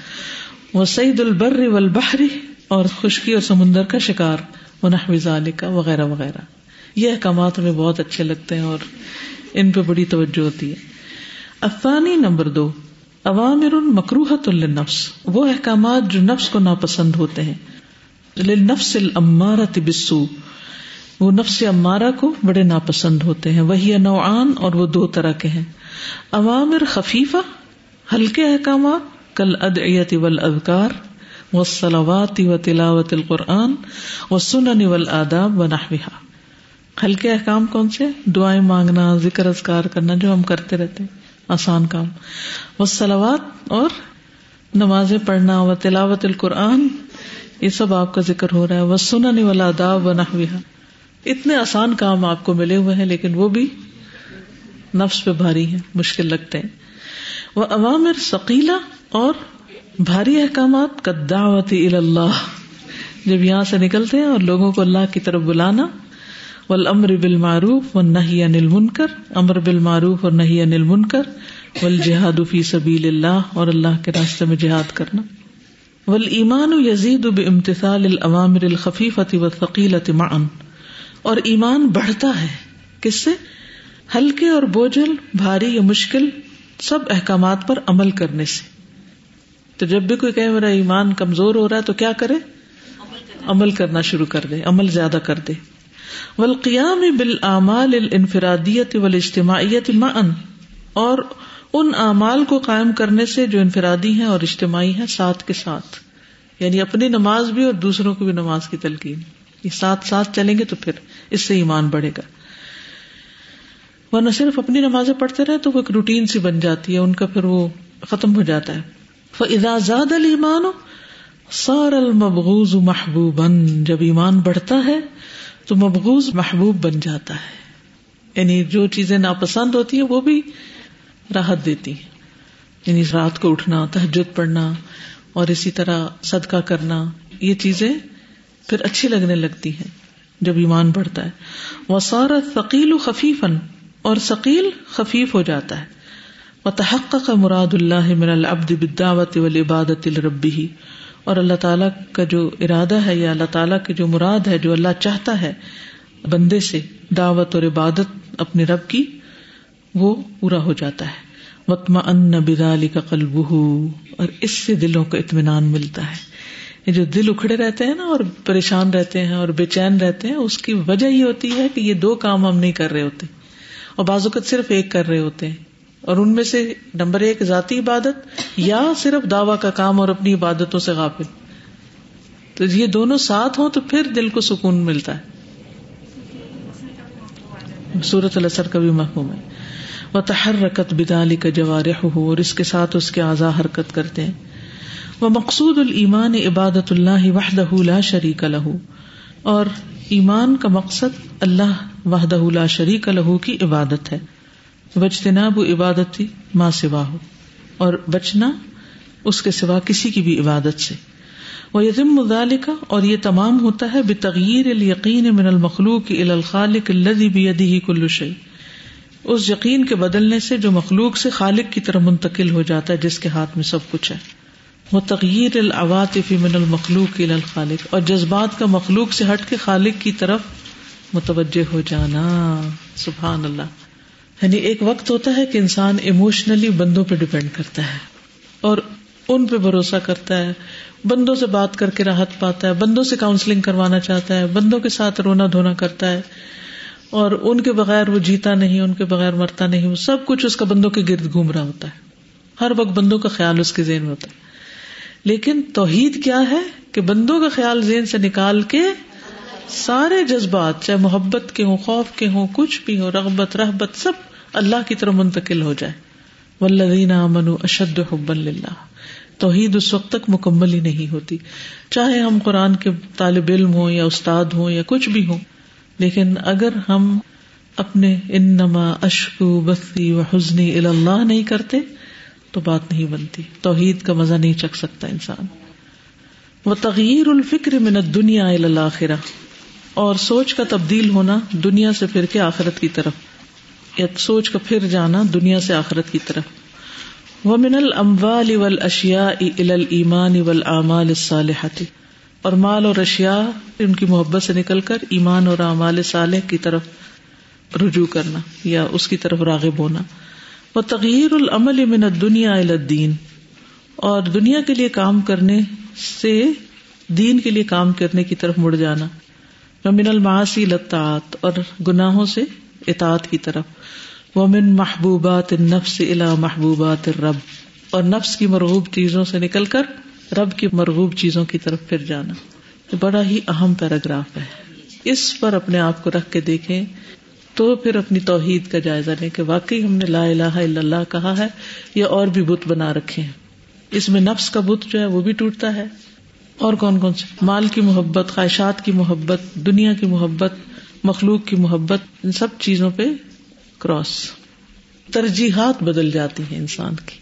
وہ سعید البر والبحر۔ اور خشکی اور سمندر کا شکار۔ وہ نحو وغیرہ وغیرہ۔ یہ احکامات ہمیں بہت اچھے لگتے ہیں اور ان پہ بڑی توجہ ہوتی ہے۔ افانی نمبر دو۔ عوامر مکروحت للنفس، وہ احکامات جو نفس کو ناپسند ہوتے ہیں۔ للنفس الامارت بالسوء، وہ نفس امارہ کو بڑے ناپسند ہوتے ہیں۔ وہی نوعان اور وہ دو طرح کے ہیں۔ عوامر خفیفہ، ہلکے احکامات کل ادعیت والاذکار والصلوات و تلاوت القرآن، والسنن والآداب و نحوها ہلکے احکام کون سے؟ دعائیں مانگنا، ذکر اذکار کرنا جو ہم کرتے رہتے ہیں۔ آسان کام۔ وہ سلوات اور نمازیں پڑھنا و تلاوت القرآن، یہ سب آپ کا ذکر ہو رہا ہے۔ وہ سنن والا داو و نحویہ اتنے آسان کام آپ کو ملے ہوئے ہیں، لیکن وہ بھی نفس پہ بھاری ہیں، مشکل لگتے ہیں۔ وہ عوامر ثقیلا اور بھاری احکامات کا دعوت اللہ جب یہاں سے نکلتے ہیں اور لوگوں کو اللہ کی طرف بلانا والامر بالمعروف والنہی عن المنکر، امر بالمعروف اور نہی عن المنکر، والجہاد فی سبیل اللہ اور اللہ کے راستے میں جہاد کرنا۔ والایمان یزید بامتثال الاوامر الخفیفة والثقیلة معا۔ اور ایمان بڑھتا ہے۔ کس سے؟ ہلکے اور بوجھل، بھاری یا مشکل، سب احکامات پر عمل کرنے سے۔ تو جب بھی کوئی کہ میرا ایمان کمزور ہو رہا ہے تو کیا کرے؟ عمل کرنا شروع کر دے، عمل زیادہ کر دے۔ والقیام بالآمال الانفرادیت والاجتماعیت معا اور ان اعمال کو قائم کرنے سے جو انفرادی ہیں اور اجتماعی ہیں، ساتھ کے ساتھ۔ یعنی اپنی نماز بھی اور دوسروں کو بھی نماز کی تلقین۔ یہ ساتھ ساتھ چلیں گے تو پھر اس سے ایمان بڑھے گا۔ ورنہ صرف اپنی نمازیں پڑھتے رہے تو وہ ایک روٹین سی بن جاتی ہے، ان کا پھر وہ ختم ہو جاتا ہے۔ فَإِذَا زَادَ الْإِيمَانُ صَارَ الْمَبْغُوزُ مَحْبُوبًا، جب ایمان بڑھتا ہے تو مبغوز محبوب بن جاتا ہے۔ یعنی جو چیزیں ناپسند ہوتی ہیں، وہ بھی راحت دیتی ہیں۔ یعنی رات کو اٹھنا، تہجد پڑھنا اور اسی طرح صدقہ کرنا، یہ چیزیں پھر اچھی لگنے لگتی ہیں جب ایمان بڑھتا ہے۔ وہ سارا ثقیل خفیفن اور ثقیل خفیف ہو جاتا ہے۔ وہ تحق مراد اللہ من العبد بالدعوت والعبادت الربی اور اللہ تعالیٰ کا جو ارادہ ہے یا اللہ تعالیٰ کی جو مراد ہے جو اللہ چاہتا ہے بندے سے دعوت اور عبادت اپنے رب کی، وہ پورا ہو جاتا ہے۔ وطما ان بدالی کا قلب اور اس سے دلوں کو اطمینان ملتا ہے۔ یہ جو دل اکھڑے رہتے ہیں نا اور پریشان رہتے ہیں اور بے چین رہتے ہیں، اس کی وجہ یہ ہوتی ہے کہ یہ دو کام ہم نہیں کر رہے ہوتے۔ اور بعض اوقات صرف ایک کر رہے ہوتے ہیں۔ اور ان میں سے نمبر ایک ذاتی عبادت یا صرف دعوی کا کام اور اپنی عبادتوں سے غافل۔ تو یہ دونوں ساتھ ہوں تو پھر دل کو سکون ملتا ہے۔ سورت السر کا بھی محکوم ہے۔ وہ تحر رکت بدالی کا جوارح ہو اور اس کے ساتھ اس کے اعضا حرکت کرتے ہیں۔ وہ مقصود المان عبادت اللہ وحدہ لا شریک لہو اور ایمان کا مقصد اللہ وحدہ لا شریک لہو کی عبادت ہے۔ بجتناب عبادت ماں سوا ہو اور بچنا اس کے سوا کسی کی بھی عبادت سے۔ وہ یزم مدالکا اور یہ تمام ہوتا ہے بے تغیر یقین من المخلوق الخالق الذي بيده كل شيء اس یقین کے بدلنے سے جو مخلوق سے خالق کی طرف منتقل ہو جاتا ہے، جس کے ہاتھ میں سب کچھ ہے۔ وہ تغیر العواطف من المخلوق الخالق، اور جذبات کا مخلوق سے ہٹ کے خالق کی طرف متوجہ ہو جانا۔ سبحان اللہ۔ یعنی ایک وقت ہوتا ہے کہ انسان ایموشنلی بندوں پہ ڈپینڈ کرتا ہے اور ان پہ بھروسہ کرتا ہے، بندوں سے بات کر کے راحت پاتا ہے، بندوں سے کاؤنسلنگ کروانا چاہتا ہے، بندوں کے ساتھ رونا دھونا کرتا ہے، اور ان کے بغیر وہ جیتا نہیں، ان کے بغیر مرتا نہیں، وہ سب کچھ اس کا بندوں کے گرد گھوم رہا ہوتا ہے۔ ہر وقت بندوں کا خیال اس کے ذہن میں ہوتا ہے۔ لیکن توحید کیا ہے کہ بندوں کا خیال ذہن سے نکال کے سارے جذبات، چاہے محبت کے ہوں، خوف کے ہوں، کچھ بھی ہو رغبت رحبت سب اللہ کی طرف منتقل ہو جائے۔ ولدین امن اشد حب اللہ توحید اس وقت تک مکمل ہی نہیں ہوتی۔ چاہے ہم قرآن کے طالب علم ہوں یا استاد ہوں یا کچھ بھی ہوں، لیکن اگر ہم اپنے ان نما اشکو بستی و حسنی اللہ نہیں کرتے، تو بات نہیں بنتی۔ توحید کا مزہ نہیں چکھ سکتا انسان۔ وہ تغیر الفکر منت دنیا الآخرہ اور سوچ کا تبدیل ہونا دنیا سے پھر کے آخرت کی طرف، یا سوچ کا پھر جانا دنیا سے آخرت کی طرف۔ وہ من الموال اول اشیا ایمان اول صالحتی اور مال اور اشیا ان کی محبت سے نکل کر ایمان اور اعمال صالح کی طرف رجوع کرنا، یا اس کی طرف راغب ہونا۔ وہ تغیر العمل من دنیا الدین اور دنیا کے لیے کام کرنے سے دین کے لیے کام کرنے کی طرف مڑ جانا۔ من الماسی لطاط اور گناہوں سے اطاعت کی طرف۔ وہ من محبوبات نفس الا محبوبات رب اور نفس کی مرغوب چیزوں سے نکل کر رب کی مرغوب چیزوں کی طرف پھر جانا۔ یہ بڑا ہی اہم پیراگراف ہے۔ اس پر اپنے آپ کو رکھ کے دیکھیں تو پھر اپنی توحید کا جائزہ لیں کہ واقعی ہم نے لا الہ الا اللہ کہا ہے یا اور بھی بت بنا رکھے ہیں۔ اس میں نفس کا بت جو ہے وہ بھی ٹوٹتا ہے۔ اور کون کون سے؟ مال کی محبت، خواہشات کی محبت، دنیا کی محبت، مخلوق کی محبت، ان سب چیزوں پہ کراس ترجیحات بدل جاتی ہیں انسان کی۔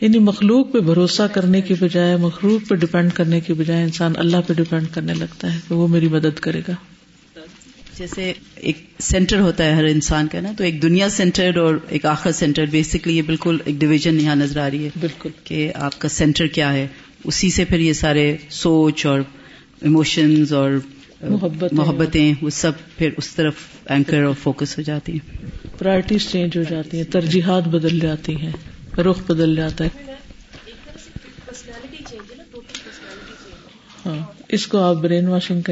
یعنی مخلوق پہ بھروسہ کرنے کی بجائے، مخلوق پہ ڈپینڈ کرنے کی بجائے انسان اللہ پہ ڈپینڈ کرنے لگتا ہے کہ وہ میری مدد کرے گا۔ جیسے ایک سینٹر ہوتا ہے ہر انسان کا نا تو ایک دنیا سینٹر اور ایک آخر سینٹر بیسکلی یہ بالکل ایک ڈویژن یہاں نظر آ رہی ہے بالکل۔ کہ آپ کا سینٹر کیا ہے۔ اسی سے پھر یہ سارے سوچ اور ایموشنز اور محبت محبتیں وہ سب پھر اس طرف اینکر اور فوکس ہو جاتی ہیں۔ پرائرٹیز چینج ہو جاتی ہیں ترجیحات بدل جاتی ہیں رخ بدل جاتا ہے۔ ہاں اس کو آپ برین واشنگ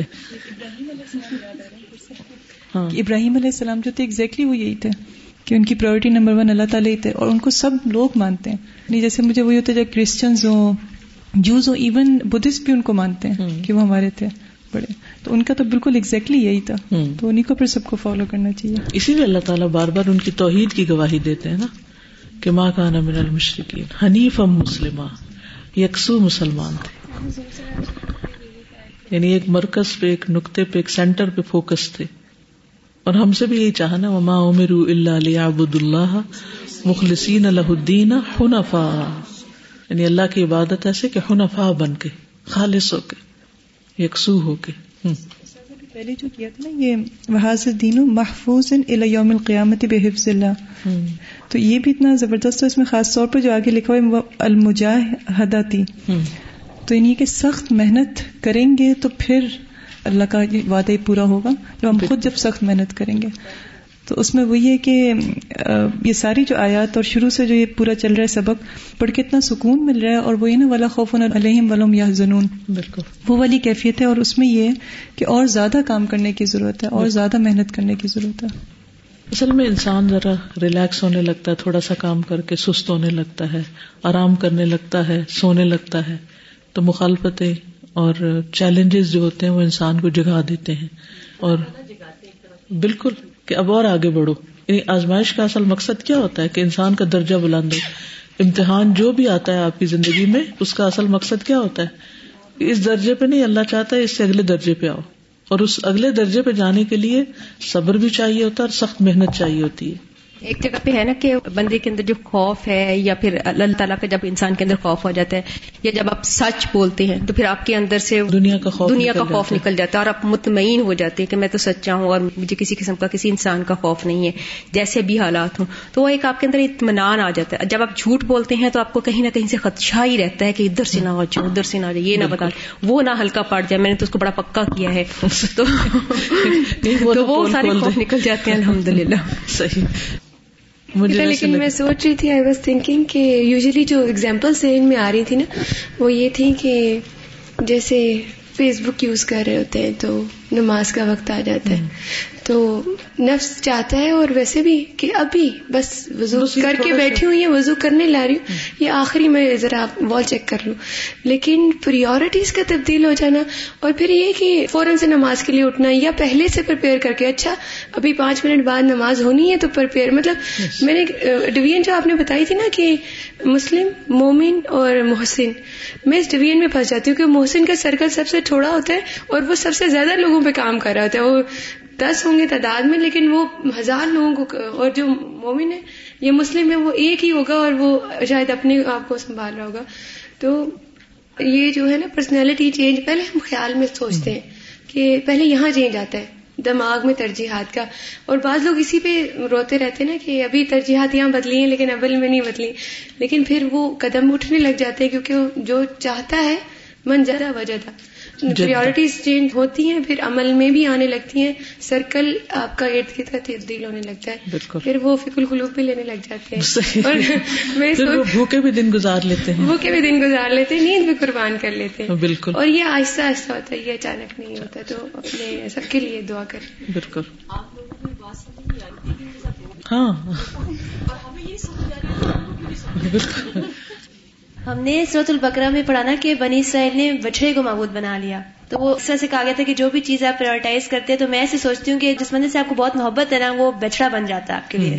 کہ ہاں ابراہیم علیہ السلام جو تھے ایگزیکٹلی وہ یہی تھے کہ ان کی پرائرٹی نمبر ون اللہ تعالیٰ ہی تھے اور ان کو سب لوگ مانتے ہیں۔ نہیں جیسے مجھے وہی ہوتا ہے جب کرسچنز ہوں جوز ہوں ایون بدھسٹ بھی ان کو مانتے ہیں کہ وہ ہمارے تھے بڑے۔ تو ان کا تو بالکل ایگزیکٹلی یہی تھا۔ تو انہیں کو پھر سب کو فالو کرنا چاہیے۔ اسی لیے اللہ تعالیٰ بار بار ان کی توحید کی گواہی دیتے ہیں نا کہ ماں کا من المشرقین حنیف ام مسلم یکسو مسلمان تھے۔ یعنی ایک مرکز پہ ایک نقطے پہ ایک سینٹر پہ فوکس تھے۔ اور ہم سے بھی یہی چاہنا وہ ماں عمر اللہ علیہ ابود اللہ مخلصین اللہ الدین حنفا یعنی اللہ کی عبادت ایسے کہ حنفا بن کے خالص ہو کے یکسو ہو کے۔ پہلے جو کیا تھا نا یہ وحاظ دین محفوظ یوم القیامت بحفظ اللہ تو یہ بھی اتنا زبردست ہے اس میں خاص طور پر جو آگے لکھا ہوا المجاہداتی تو انہیں کہ سخت محنت کریں گے تو پھر اللہ کا وعدہ پورا ہوگا جب ہم خود جب سخت محنت کریں گے۔ تو اس میں وہی ہے کہ یہ ساری جو آیات اور شروع سے جو یہ پورا چل رہا ہے سبق پڑھ کے اتنا سکون مل رہا ہے اور وہی نا والا خوف علیہم ولم یا جنون بالکل۔ وہ والی کیفیت ہے اور اس میں یہ ہے کہ اور زیادہ کام کرنے کی ضرورت ہے اور زیادہ محنت کرنے کی ضرورت ہے۔ اصل میں انسان ذرا ریلیکس ہونے لگتا ہے تھوڑا سا کام کر کے سست ہونے لگتا ہے آرام کرنے لگتا ہے سونے لگتا ہے۔ تو مخالفتیں اور چیلنجز جو ہوتے ہیں وہ انسان کو جگا دیتے ہیں اور بالکل کہ اب اور آگے بڑھو۔ یعنی آزمائش کا اصل مقصد کیا ہوتا ہے کہ انسان کا درجہ بلند ہو۔ امتحان جو بھی آتا ہے آپ کی زندگی میں، اس کا اصل مقصد کیا ہوتا ہے؟ اس درجے پہ نہیں، اللہ چاہتا ہے اس سے اگلے درجے پہ آؤ۔ اور اس اگلے درجے پہ جانے کے لیے صبر بھی چاہیے ہوتا ہے اور سخت محنت چاہیے ہوتی ہے۔ ایک جگہ پہ ہے نا کہ بندے کے اندر جو خوف ہے یا پھر اللہ تعالیٰ کا جب انسان کے اندر خوف ہو جاتا ہے یا جب آپ سچ بولتے ہیں تو پھر آپ کے اندر سے دنیا کا خوف دنیا کا خوف نکل جاتا ہے اور آپ مطمئن ہو جاتے ہیں کہ میں تو سچا ہوں اور مجھے کسی قسم کا کسی انسان کا خوف نہیں ہے جیسے بھی حالات ہوں۔ تو وہ ایک آپ کے اندر اطمینان آ جاتا ہے۔ جب آپ جھوٹ بولتے ہیں تو آپ کو کہیں نہ کہیں سے خدشہ ہی رہتا ہے کہ ادھر سے نہ ہو جاؤ ادھر سے نہ جائے یہ نہ بتا وہ نہ ہلکا پڑ جائے۔ میں نے تو اس کو بڑا پکا کیا ہے۔ تو وہ سارے خوف نکل جاتے ہیں الحمد للہ صحیح۔ لیکن میں سوچ رہی تھی آئی واز تھنکنگ کہ یوزلی جو اگزامپل ذہن میں آ رہی تھی نا وہ یہ تھی کہ جیسے فیس بک یوز کر رہے ہوتے ہیں تو نماز کا وقت آ جاتا ہے۔ تو نفس چاہتا ہے اور ویسے بھی کہ ابھی بس وضو کر کے بیٹھی ہوئی وضو کرنے لا رہی ہوں۔ یہ آخری میں ذرا وال چیک کر لوں۔ لیکن پریورٹیز کا تبدیل ہو جانا اور پھر یہ کہ فوراً سے نماز کے لیے اٹھنا یا پہلے سے پرپیئر کر کے اچھا ابھی پانچ منٹ بعد نماز ہونی ہے تو پرپیئر مطلب میں نے ڈویژن جو آپ نے بتائی تھی نا کہ مسلم مومن اور محسن۔ میں اس ڈویژن میں پھنس جاتی ہوں کہ محسن کا سرکل سب سے چھوڑا ہوتا ہے اور وہ سب سے زیادہ لوگوں پہ کام کر رہا ہوتا ہے۔ وہ دس ہوں گے تعداد میں، لیکن وہ ہزار لوگوں کو، اور جو مومن ہے یہ مسلم ہے وہ ایک ہی ہوگا اور وہ شاید اپنے آپ کو سنبھال رہا ہوگا۔ تو یہ جو ہے نا پرسنالٹی چینج پہلے ہم خیال میں سوچتے ہیں کہ پہلے یہاں چینج آتا ہے، دماغ میں ترجیحات کا۔ اور بعض لوگ اسی پہ روتے رہتے ہیں نا کہ ابھی ترجیحات یہاں بدلی ہیں، لیکن ابل میں نہیں بدلی۔ لیکن پھر وہ قدم اٹھنے لگ جاتے ہیں کیونکہ جو چاہتا ہے، من جرا وجہ تھا۔ پریورٹیز چینج ہوتی ہیں پھر عمل میں بھی آنے لگتی ہیں. سرکل آپ کا ارد گرد کا تبدیل ہونے لگتا ہے. پھر وہ فکل خلوب بھی لینے لگ جاتے ہیں. اور بھوکے بھی دن گزار لیتے ہیں. بھوکے بھی دن گزار لیتے ہیں نیند بھی قربان کر لیتے ہیں. بالکل. اور یہ آہستہ آہستہ ہوتا ہے یہ اچانک نہیں ہوتا تو اپنے سب کے لیے دعا کریں. بالکل. ہاں. بالکل. ہم نے سرت البکرا میں پڑھانا کہ بنی اسرائیل نے بچڑے کو معبود بنا لیا۔ تو وہ اس طرح سے کہا گیا تھا کہ جو بھی چیز آپ پرائرٹائز کرتے ہیں تو میں ایسے سوچتی ہوں کہ جس بندے سے آپ کو بہت محبت ہے نا وہ بچڑا بن جاتا ہے آپ کے لیے۔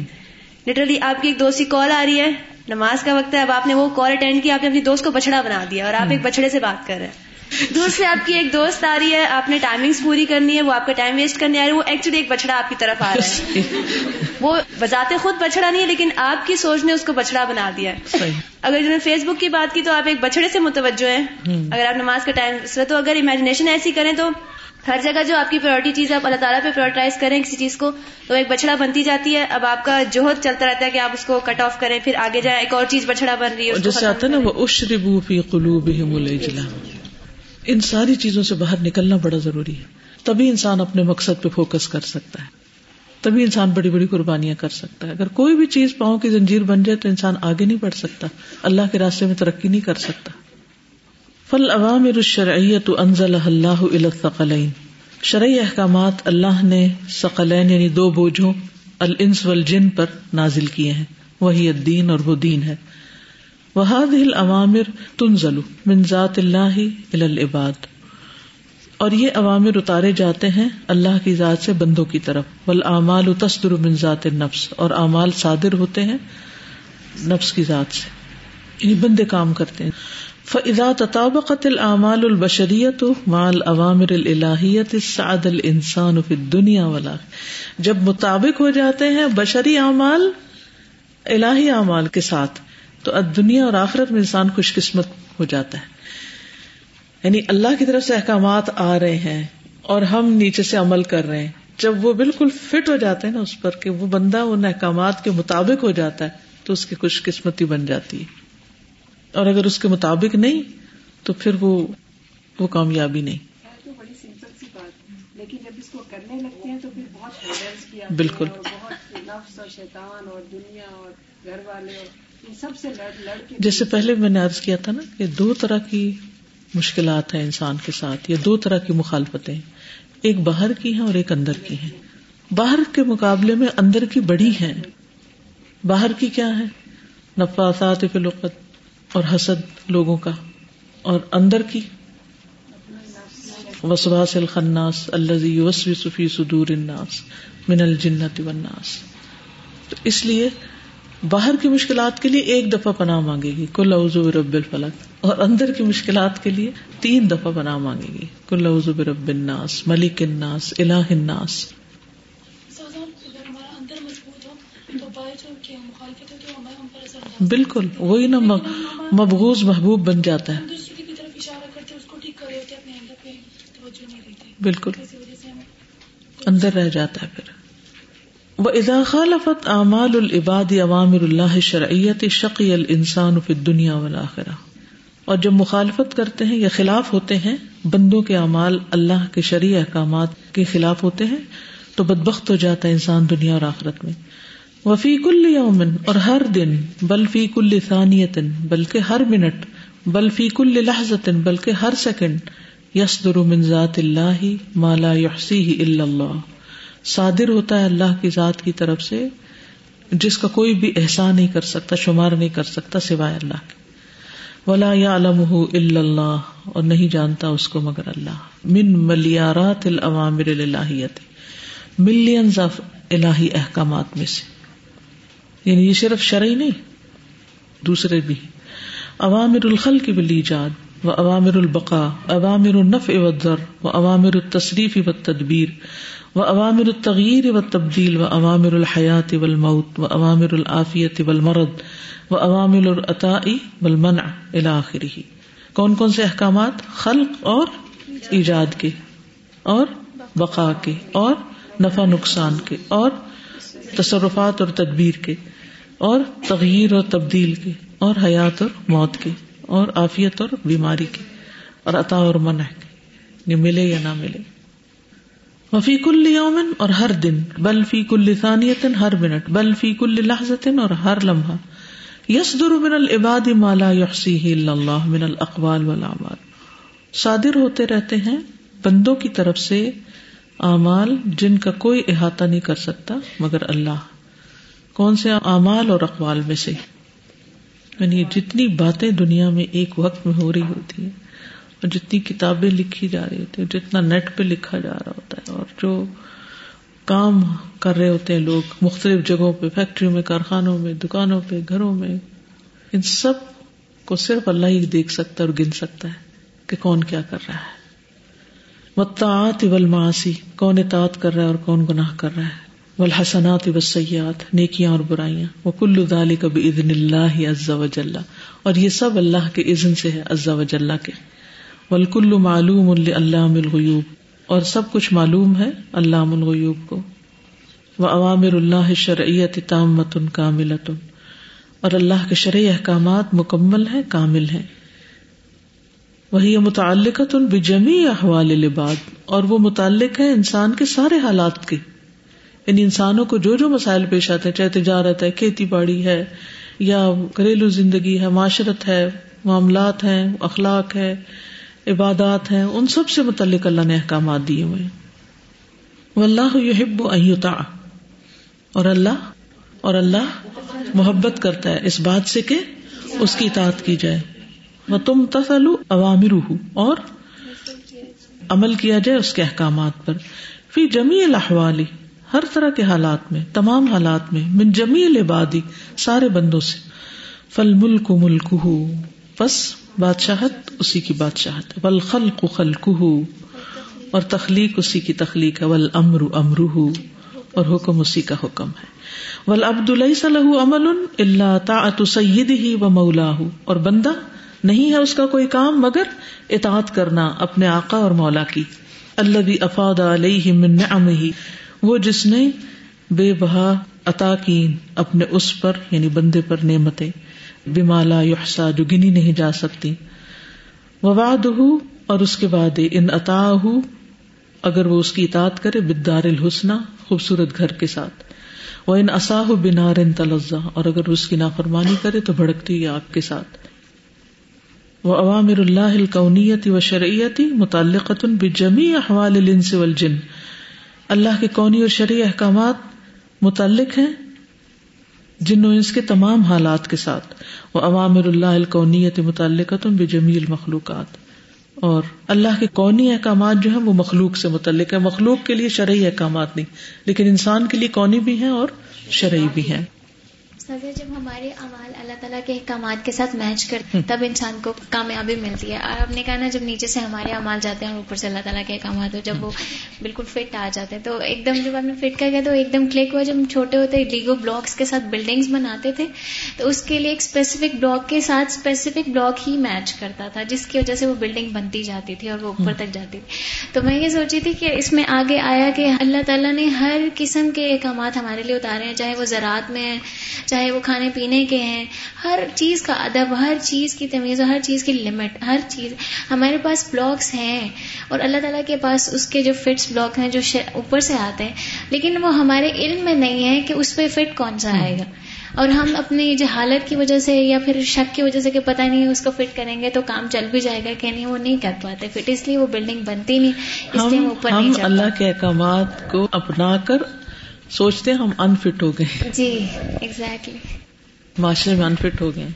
لٹرلی آپ کی ایک دوست کی کال آ رہی ہے نماز کا وقت ہے اب آپ نے وہ کال اٹینڈ کیا آپ نے اپنی دوست کو بچڑا بنا دیا اور آپ ایک بچڑے سے بات کر رہے ہیں۔ دور سے آپ کی ایک دوست آ رہی ہے آپ نے ٹائمنگس پوری کرنی ہے وہ آپ کا ٹائم ویسٹ کرنے آ رہی ہے وہ ایکچولی ایک بچڑا آپ کی طرف آ رہا ہے۔ وہ بذات خود بچڑا نہیں ہے لیکن آپ کی سوچ نے اس کو بچڑا بنا دیا ہے۔ اگر جنہوں نے فیس بک کی بات کی تو آپ ایک بچڑے سے متوجہ ہیں۔ اگر آپ نماز کا ٹائم تو اگر امیجنیشن ایسی کریں تو ہر جگہ جو آپ کی پرائرٹی چیز ہے آپ اللہ تعالیٰ پہ پرائرٹائز کریں کسی چیز کو تو ایک بچڑا بنتی جاتی ہے۔ اب آپ کا جوہد چلتا رہتا ہے کہ آپ اس کو کٹ آف کریں پھر آگے جائیں ایک اور چیز بچڑا بن رہی ہے جیسے آتا ہے نا وہ اشربو فی قلوبہم ان ساری چیزوں سے باہر نکلنا بڑا ضروری ہے۔ تبھی انسان اپنے مقصد پہ فوکس کر سکتا ہے۔ تبھی انسان بڑی بڑی قربانیاں کر سکتا ہے۔ اگر کوئی بھی چیز پاؤں کی زنجیر بن جائے تو انسان آگے نہیں بڑھ سکتا۔ اللہ کے راستے میں ترقی نہیں کر سکتا۔ فل عوام الشرعیت انزل اللہ الثقلین شرعی احکامات اللہ نے ثقلین یعنی دو بوجھوں، الانس والجن پر نازل کیے ہیں۔ وہی الدین اور وہ دین ہے۔ وہاد ہل عوامر تنزل من ذات اللہ العباد اور یہ عوامر اتارے جاتے ہیں اللہ کی ذات سے بندوں کی طرف۔ ول اعمال تصدر من ذات نفس اور اعمال صادر ہوتے ہیں نفس کی ذات سے۔ یعنی بندے کام کرتے ہیں۔ فضا تطابقت العمال البشریت مال عوامر الہیت سعد الانسان فی دنیا والا جب مطابق ہو جاتے ہیں بشری اعمال، الہی اعمال کے ساتھ۔ تو دنیا اور آخرت میں انسان خوش قسمت ہو جاتا ہے۔ یعنی اللہ کی طرف سے احکامات آ رہے ہیں اور ہم نیچے سے عمل کر رہے ہیں۔ جب وہ بالکل فٹ ہو جاتے ہیں نا اس پر کہ وہ بندہ ان احکامات کے مطابق ہو جاتا ہے تو اس کی خوش قسمتی بن جاتی ہے۔ اور اگر اس کے مطابق نہیں تو پھر وہ وہ کامیابی نہیں۔ لیکن جب اس کو کرنے لگتے ہیں تو پھر بہت ہینڈلس کیا۔ بالکل۔ نفس اور شیطان اور دنیا اور گھر والے اور ان سب سے لڑ لڑ کے جیسے پہلے میں نے عرض کیا تھا نا کہ دو طرح کی مشکلات ہیں انسان کے ساتھ یا دو طرح کی مخالفتیں۔ ایک باہر کی ہیں اور ایک اندر کی ہیں۔ باہر کے مقابلے میں اندر کی بڑی ہیں۔ باہر کی کیا ہے نفاثات فی الوقت اور حسد لوگوں کا۔ اور اندر کی؟ وسواس الخناس الذي يوسوس في صدور الناس من الجنة والناس۔ تو اس لیے باہر کی مشکلات کے لیے ایک دفعہ پناہ مانگے گی۔ کل اعوذ برب الفلق۔ اور اندر کی مشکلات کے لیے تین دفعہ پناہ مانگے گی۔ کل اعوذ برب الناس، ملک الناس، الہ الناس۔ بالکل، وہی نا مبغوض محبوب بن جاتا ہے۔ بالکل، اندر رہ جاتا ہے پھر۔ وہ اذا خالفت اعمال العباد عوامر اللہ شرعیت شقی الانسان فی الدنیا والآخرہ اور جب مخالفت کرتے ہیں یا خلاف ہوتے ہیں، بندوں کے اعمال اللہ کے شرعی احکامات کے خلاف ہوتے ہیں، تو بدبخت ہو جاتا ہے انسان دنیا اور آخرت میں۔ وفی کل یومن اور ہر دن، بل فی کل ثانیت بلکہ ہر منٹ، بل فی کل لحظت بلکہ ہر سیکنڈ یس من ذات اللہ مالا یحسی الا اللہ۔ صادر ہوتا ہے اللہ کی ذات کی طرف سے، جس کا کوئی بھی احسان نہیں کر سکتا، شمار نہیں کر سکتا سوائے اللہ کے۔ ولا یا علم اللہ اور نہیں جانتا اس کو مگر اللہ۔ من ملیارات العوامر الہیت ملینز آف الہی احکامات میں سے۔ یعنی یہ صرف شرعی نہیں، دوسرے بھی۔ عوامر الخل کی بلی جاد و عوامر البقا عوامر النف و در و عوامر التصریف و تدبیر و عوامر التغیر و تبدیل و عوامر الحیات و الموت و عوامر العافیت و المرد و عوامر العطائی و المنع الاخری کون کون سے احکامات؟ خلق اور ایجاد کے، اور بقا کے، اور نفع نقصان کے، اور تصرفات اور تدبیر کے، اور تغیر اور تبدیل کے، اور حیات اور موت کے۔ اور عافیت اور بیماری کے اور عطا اور منع کے یہ ملے یا نہ ملے۔ وفی کل یومن اور ہر دن، بل فی کل ثانیت ہر منٹ، بل فی کل لحظت اور ہر لمحہ۔ یس در من العباد مالا یحسی اللہ من الاقوال والاعمال صادر ہوتے رہتے ہیں بندوں کی طرف سے اعمال جن کا کوئی احاطہ نہیں کر سکتا مگر اللہ۔ کون سے اعمال اور اقوال میں سے؟ یعنی جتنی باتیں دنیا میں ایک وقت میں ہو رہی ہوتی ہیں اور جتنی کتابیں لکھی جا رہی ہوتی ہیں، جتنا نیٹ پہ لکھا جا رہا ہوتا ہے، اور جو کام کر رہے ہوتے ہیں لوگ مختلف جگہوں پہ، فیکٹریوں میں، کارخانوں میں، دکانوں پہ، گھروں میں، ان سب کو صرف اللہ ہی دیکھ سکتا ہے اور گن سکتا ہے کہ کون کیا کر رہا ہے۔ متعات والمعاصی کون اطاعت کر رہا ہے اور کون گناہ کر رہا ہے۔ والحسنات والسیئات، نیکیاں اور برائیاں، وکل ذالک باذن اللہ عز وجل، اور یہ سب اللہ کے اذن سے ہے، عز وجل کے۔ والکل معلوم لعلام الغیوب، اور سب کچھ معلوم ہے علام الغیوب کو۔ وعوامر اللہ شرعیت تامت کاملت اور اللہ کے شرعی احکامات مکمل ہیں، کامل ہیں۔ وہی متعلقت بجمی احوال العباد، اور وہ متعلق ہے انسان کے سارے حالات کے۔ یعنی انسانوں کو جو جو مسائل پیش آتے ہیں، چاہے تجارت ہے، کھیتی باڑی ہے، یا گھریلو زندگی ہے، معاشرت ہے، معاملات ہیں، اخلاق ہے، عبادات ہیں، ان سب سے متعلق اللہ نے احکامات دیے ہوئے اللہ یحب ایتا اور اللہ اور اللہ محبت کرتا ہے، اس بات سے کہ اس کی اطاعت کی جائے۔ وہ تم تسلو عوامر اور عمل کیا جائے اس کے احکامات پر۔ فی جمی الحوالی ہر طرح کے حالات میں، تمام حالات میں، من جمی العبادی، سارے بندوں سے۔ فل ملک ملک بس بادشاہت اسی کی بادشاہت ول خلق خلق اور تخلیق اسی کی تخلیق ہے۔ ول امر امر اور حکم اسی کا حکم ہے۔ ول عبد اللہ امل اللہ تا سید ہی و مولا اور بندہ نہیں ہے اس کا کوئی کام، مگر اطاعت کرنا، اپنے آقا اور مولا کی۔ اللہ بھی افاد علیہ من نعمہ۔ وہ جس نے بے بہا عطا کی اپنے اس پر یعنی بندے پر نعمتیں بمالا یحسا جو گنی نہیں جا سکتی۔ واد اور اس کے بعد ان عطا اگر وہ اس کی اطاعت کرے بدار الحسنہ، خوبصورت گھر کے ساتھ۔ وہ ان اصاح بنار ان تلزا اور اگر اس کی نافرمانی کرے، تو بھڑکتی آگ کے ساتھ۔ وہ عوامر اللہ القونیتی و شرعیتی متعلقۃ بجمی احوال الانس والجن۔ اللہ کے کونی اور شرعی احکامات متعلق ہیں جن و انس کے تمام حالات کے ساتھ۔ وہ عوامر اللہ القونیت متعلقات بے جمیل مخلوقات۔ اور اللہ کے کونی احکامات جو ہیں، وہ مخلوق سے متعلق ہے مخلوق کے لیے شرعی احکامات نہیں، لیکن انسان کے لیے کونی بھی ہیں اور شرعی بھی ہیں۔ سزا جب ہمارے اعمال اللہ تعالیٰ کے احکامات کے ساتھ میچ کرتے تب انسان کو کامیابی ملتی ہے۔ اور آپ نے کہا نا جب نیچے سے ہمارے اعمال جاتے ہیں اور اوپر سے اللہ تعالیٰ کے احکامات ہو جب وہ بالکل فٹ آ جاتے ہیں۔ تو ایک دم جب آپ نے فٹ کر گیا تو ایک دم کلک ہوا۔ جب ہم چھوٹے ہوتے لیگو بلاکس کے ساتھ بلڈنگس بناتے تھے تو اس کے لیے ایک اسپیسیفک بلاک کے ساتھ اسپیسیفک بلاک ہی میچ کرتا تھا جس کی وجہ سے وہ بلڈنگ بنتی جاتی تھی اور وہ اوپر تک جاتی تھی۔ تو میں یہ سوچی تھی کہ اس میں آگے آیا کہ اللہ تعالیٰ نے ہر قسم کے احکامات ہمارے لیے اتارے ہیں چاہے وہ زراعت میں ہیں چاہے وہ کھانے پینے کے ہیں ہر چیز کا ادب ہر چیز کی تمیز ہر چیز کی لمٹ ہر چیز۔ ہمارے پاس بلاکس ہیں اور اللہ تعالیٰ کے پاس اس کے جو فٹس بلاک ہیں جو اوپر سے آتے ہیں لیکن وہ ہمارے علم میں نہیں ہے کہ اس پہ فٹ کون سا آئے گا۔ اور ہم اپنی جہالت کی وجہ سے یا پھر شک کی وجہ سے کہ پتہ نہیں اس کو فٹ کریں گے تو کام چل بھی جائے گا کہ نہیں وہ نہیں کر پاتے۔ فٹ اس لیے وہ بلڈنگ بنتی نہیں اس لیے اوپر ہم نہیں اللہ کے احکامات کو اپنا کر سوچتے ہم انفٹ ہو گئے. جی ایگزیکٹلی معاشرے میں انفٹ ہو گئے.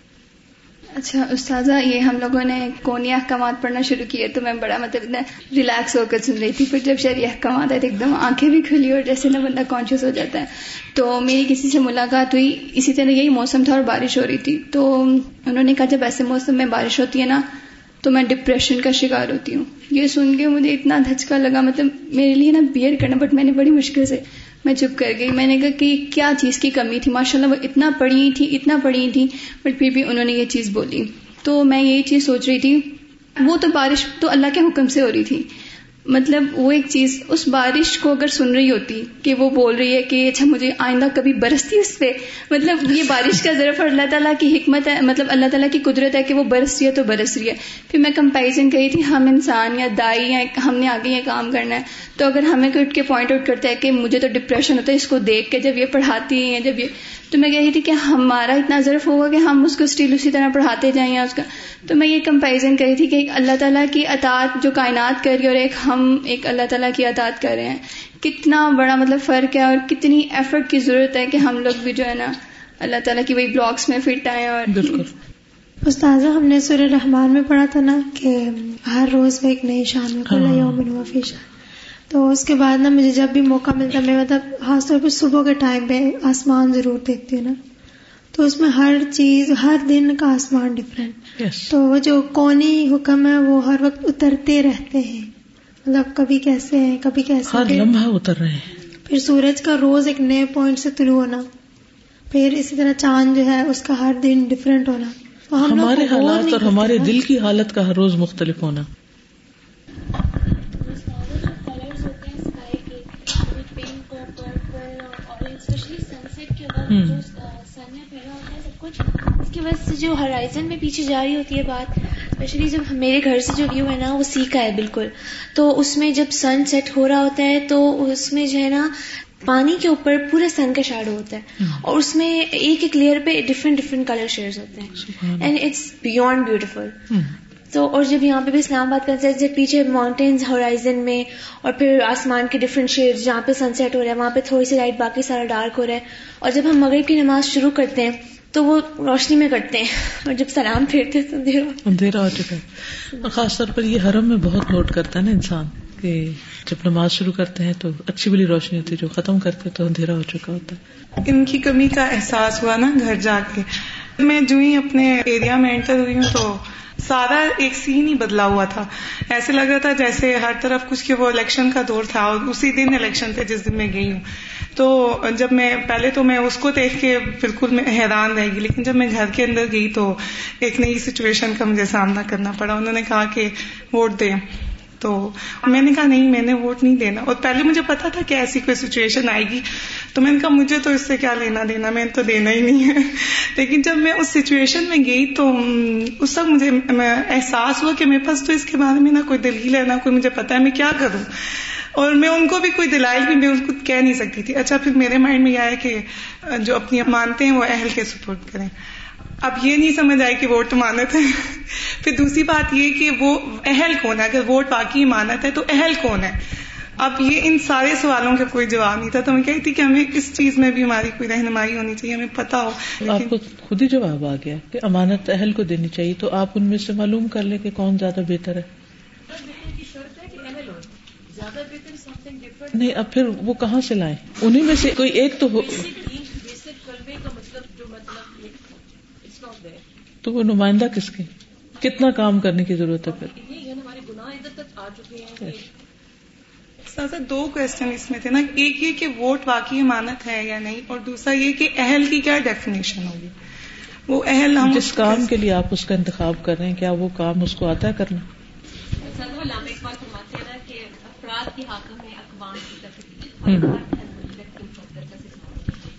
اچھا استاذہ یہ ہم لوگوں نے کونی احکامات پڑھنا شروع کیے تو میں بڑا مطلب اتنا ریلیکس ہو کر سن رہی تھی پھر جب شہری احکامات آئے تو ایک دم آنکھیں بھی کھلی اور جیسے نا بندہ کانشیس ہو جاتا ہے۔ تو میری کسی سے ملاقات ہوئی اسی طرح یہی موسم تھا اور بارش ہو رہی تھی۔ تو انہوں نے کہا جب ایسے موسم میں بارش ہوتی ہے نا تو میں ڈپریشن کا شکار ہوتی ہوں۔ یہ سن کے مجھے اتنا دھچکا لگا مطلب میرے لیے نا بیئر کرنا بٹ میں نے بڑی مشکل سے میں چپ کر گئی۔ میں نے کہا کہ کیا چیز کی کمی تھی؟ ماشاء اللہ وہ اتنا پڑھی تھی، اتنا پڑھی تھی، بٹ پھر بھی انہوں نے یہ چیز بولی۔ تو میں یہی چیز سوچ رہی تھی، وہ تو بارش تو اللہ کے حکم سے ہو رہی تھی۔ مطلب وہ ایک چیز اس بارش کو اگر سن رہی ہوتی کہ وہ بول رہی ہے کہ اچھا مجھے آئندہ کبھی برستی اس پہ مطلب یہ بارش کا ضرور اللہ تعالیٰ کی حکمت ہے مطلب اللہ تعالیٰ کی قدرت ہے کہ وہ برس رہی ہے تو برس رہی ہے۔ پھر میں کمپیریزن کری تھی، ہم انسان یا دائی یا ہم نے آگے یہ کام کرنا ہے۔ تو اگر ہمیں کوئی اٹھ کے پوائنٹ آؤٹ کرتا ہے کہ مجھے تو ڈپریشن ہوتا ہے، اس کو دیکھ کے جب یہ پڑھاتی ہیں، جب یہ، تو میں کہی تھی کہ ہمارا اتنا ضرف ہوگا کہ ہم اس کو اسٹیل اسی طرح پڑھاتے جائیں یا اس کا۔ تو میں یہ کمپیریزن کری تھی کہ اللہ تعالیٰ کی اطاعت جو کائنات کر رہی اور ایک ہم ایک اللہ تعالیٰ کی اطاعت کر رہے ہیں۔ کتنا بڑا مطلب فرق ہے اور کتنی ایفرٹ کی ضرورت ہے کہ ہم لوگ بھی جو ہے نا اللہ تعالیٰ کی وہی بلاکس میں فٹ آئے اور بالکل۔ استاذہ ہم نے سورہ رحمان میں پڑھا تھا نا کہ ہر روز میں ایک نئی شان میں کل یوم وفی شان۔ تو اس کے بعد نا مجھے جب بھی موقع ملتا میں مطلب خاص طور پہ صبح کے ٹائم پہ آسمان ضرور دیکھتی ہوں نا۔ تو اس میں ہر چیز ہر دن کا آسمان ڈفرینٹ تو وہ جو کونی حکم ہے وہ ہر وقت اترتے رہتے ہیں۔ مطلب کبھی کیسے ہیں کبھی کیسے ہر لمحہ اتر رہے ہیں۔ پھر سورج کا روز ایک نئے پوائنٹ سے طلوع ہونا۔ پھر اسی طرح چاند جو ہے اس کا ہر دن ڈفرینٹ ہونا۔ تو ہم ہمارے حالات اور ہمارے دل کی حالت کا ہر روز مختلف ہونا۔ اس کی وجہ سے جو ہرائزن میں پیچھے جا رہی ہوتی ہے بات اسپیشلی جب میرے گھر سے جو ویو ہے نا وہ سیکھا ہے بالکل۔ تو اس میں جب سن سیٹ ہو رہا ہوتا ہے تو اس میں جو ہے نا پانی کے اوپر پورے سن کا شیڈو ہوتا ہے۔ اور اس میں ایک ایک لیئر پہ ڈفرینٹ ڈفرینٹ کلر شیئرز ہوتے ہیں۔ اینڈ اٹس بیونڈ بیوٹیفل تو اور جب یہاں پہ بھی اسلام آباد کا جب پیچھے ماؤنٹینز ہورائزن میں اور پھر آسمان کے ڈفرینٹ شیڈ جہاں پہ سن سیٹ ہو رہا ہے وہاں پہ تھوڑی سی لائٹ باقی سارا ڈارک ہو رہا ہے۔ اور جب ہم مغرب کی نماز شروع کرتے ہیں تو وہ روشنی میں کرتے ہیں۔ اور جب سلام پھیرتے تو اندھیرا اندھیرا ہو چکا ہے۔ خاص طور پر یہ حرم میں بہت نوٹ کرتا ہے نا انسان کہ جب نماز شروع کرتے ہیں تو اچھی بلی روشنی ہوتی ہے جو ختم کرتے تو اندھیرا ہو چکا ہوتا ہے۔ ان کی کمی کا احساس ہوا نا گھر جا کے۔ میں جو ہی اپنے ایریا میں انٹر ہوئی ہوں تو سارا ایک سین ہی بدلا ہوا تھا۔ ایسے لگ رہا تھا جیسے ہر طرف کچھ کہ وہ الیکشن کا دور تھا اور اسی دن الیکشن تھے جس دن میں گئی ہوں۔ تو جب میں پہلے تو میں اس کو دیکھ کے بالکل میں حیران رہ گئی، لیکن جب میں گھر کے اندر گئی تو ایک نئی سچویشن کا مجھے سامنا کرنا پڑا۔ انہوں نے کہا کہ ووٹ دیں۔ تو میں نے کہا نہیں، میں نے ووٹ نہیں دینا۔ اور پہلے مجھے پتا تھا کہ ایسی کوئی سچویشن آئے گی۔ تو میں نے کہا مجھے تو اس سے کیا لینا دینا؟ میں تو دینا ہی نہیں ہے۔ لیکن جب میں اس سچویشن میں گئی تو اس وقت مجھے احساس ہوا کہ میرے پاس تو اس کے بارے میں نہ کوئی دلیل ہے، نہ کوئی مجھے پتا ہے میں کیا کروں۔ اور میں ان کو بھی کوئی دلائل بھی میں ان کو کہہ نہیں سکتی تھی۔ اچھا پھر میرے مائنڈ میں یہ آیا کہ جو اپنی مانتے ہیں، وہ اہل کے سپورٹ کریں۔ اب یہ نہیں سمجھ آئے کہ ووٹ تو مانت ہے پھر دوسری بات یہ کہ وہ اہل کون ہے؟ اگر ووٹ واقعی مانت ہے تو اہل کون ہے؟ اب یہ ان سارے سوالوں کا کوئی جواب نہیں تھا۔ تو میں کہتی کہ ہمیں اس چیز میں بھی ہماری کوئی رہنمائی ہونی چاہیے، ہمیں پتا ہو۔ آپ کو خود ہی جواب آ گیا کہ امانت اہل کو دینی چاہیے تو آپ ان میں سے معلوم کر لیں کہ کون زیادہ بہتر ہے۔ نہیں اب پھر وہ کہاں سے لائیں؟ انہیں میں سے کوئی ایک تو ہو تو وہ نمائندہ کس کے؟ کتنا کام کرنے کی ضرورت ہے پھر؟ سر دو کوشچن اس میں تھے نا۔ ایک یہ کہ ووٹ واقعی امانت ہے یا نہیں؟ اور دوسرا یہ کہ اہل کی کیا ڈیفینیشن ہوگی؟ وہ اہل ہم جس کام کے لیے آپ اس کا انتخاب کر رہے ہیں کیا وہ کام اس کو آتا ہے کرنا؟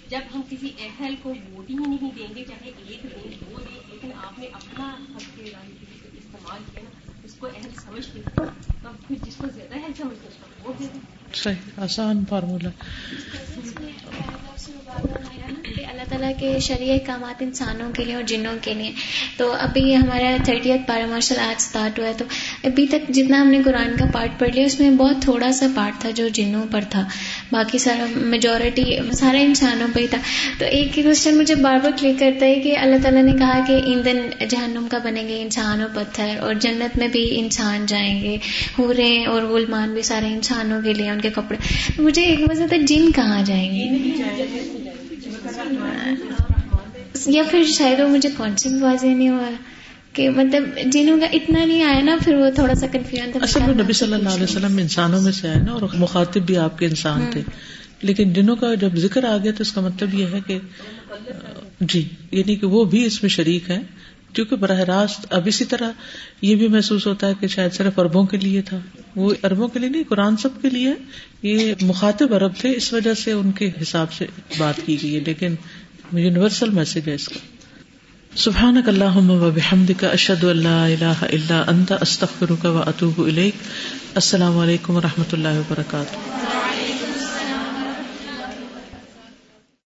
جب ہم کسی اہل کو ووٹ ہی نہیں دیں گے چاہے ایک دیں دو دیں لیکن آپ نے اپنا حق کے استعمال کیا نا اس کو اہل سمجھ لیا تو پھر جس کو زیادہ اہل سمجھتے اس کو ووٹ دے۔ دیں صحیح آسان اللہ تعالیٰ کے شرعی احکامات انسانوں کے لیے اور جنوں کے لیے۔ تو ابھی ہمارا تھرٹی پارا مارشل آرٹ اسٹارٹ ہوا ہے، تو ابھی تک جتنا ہم نے قرآن کا پارٹ پڑھ لیا، اس میں بہت تھوڑا سا پارٹ تھا جو جنوں پر تھا۔ باقی سارا میجورٹی سارا انسانوں پہ ہی تھا۔ تو ایک کوشچن مجھے بار بار کلک کرتا ہے کہ اللہ تعالیٰ نے کہا کہ ایندھن جہنم کا بنیں گے انسان اور پتھر اور جنت میں بھی انسان جائیں گے۔ ہورے اور غلمان بھی سارے انسانوں کے لیے ان کے کپڑے۔ مجھے ایک مزہ تھا جن کہاں جائیں گے؟ یا پھر شاید وہ مجھے کانسیپٹ واضح نہیں ہوا۔ کہ مطلب جنہوں کا اتنا نہیں آیا نا پھر وہ تھوڑا سا کنفیوژن تھا اصل میں نبی صلی اللہ علیہ وسلم انسانوں میں سے آئے نا اور مخاطب بھی آپ کے انسان تھے۔ لیکن جنہوں کا جب ذکر آ گیا تو اس کا مطلب یہ ہے کہ جی یعنی کہ وہ بھی اس میں شریک ہے کیونکہ براہ راست اب اسی طرح یہ بھی محسوس ہوتا ہے کہ شاید صرف اربوں کے لیے تھا۔ وہ اربوں کے لیے نہیں قرآن سب کے لیے یہ مخاطب ارب تھے اس وجہ سے ان کے حساب سے بات کی گئی ہے۔ لیکن یونیورسل میسج ہے اس کا۔ سبحان اللہ و بحمد کا اشد اللہ اللہ اللہ انت استخر کا و اطوب السلام علیکم و رحمۃ اللہ وبرکاتہ۔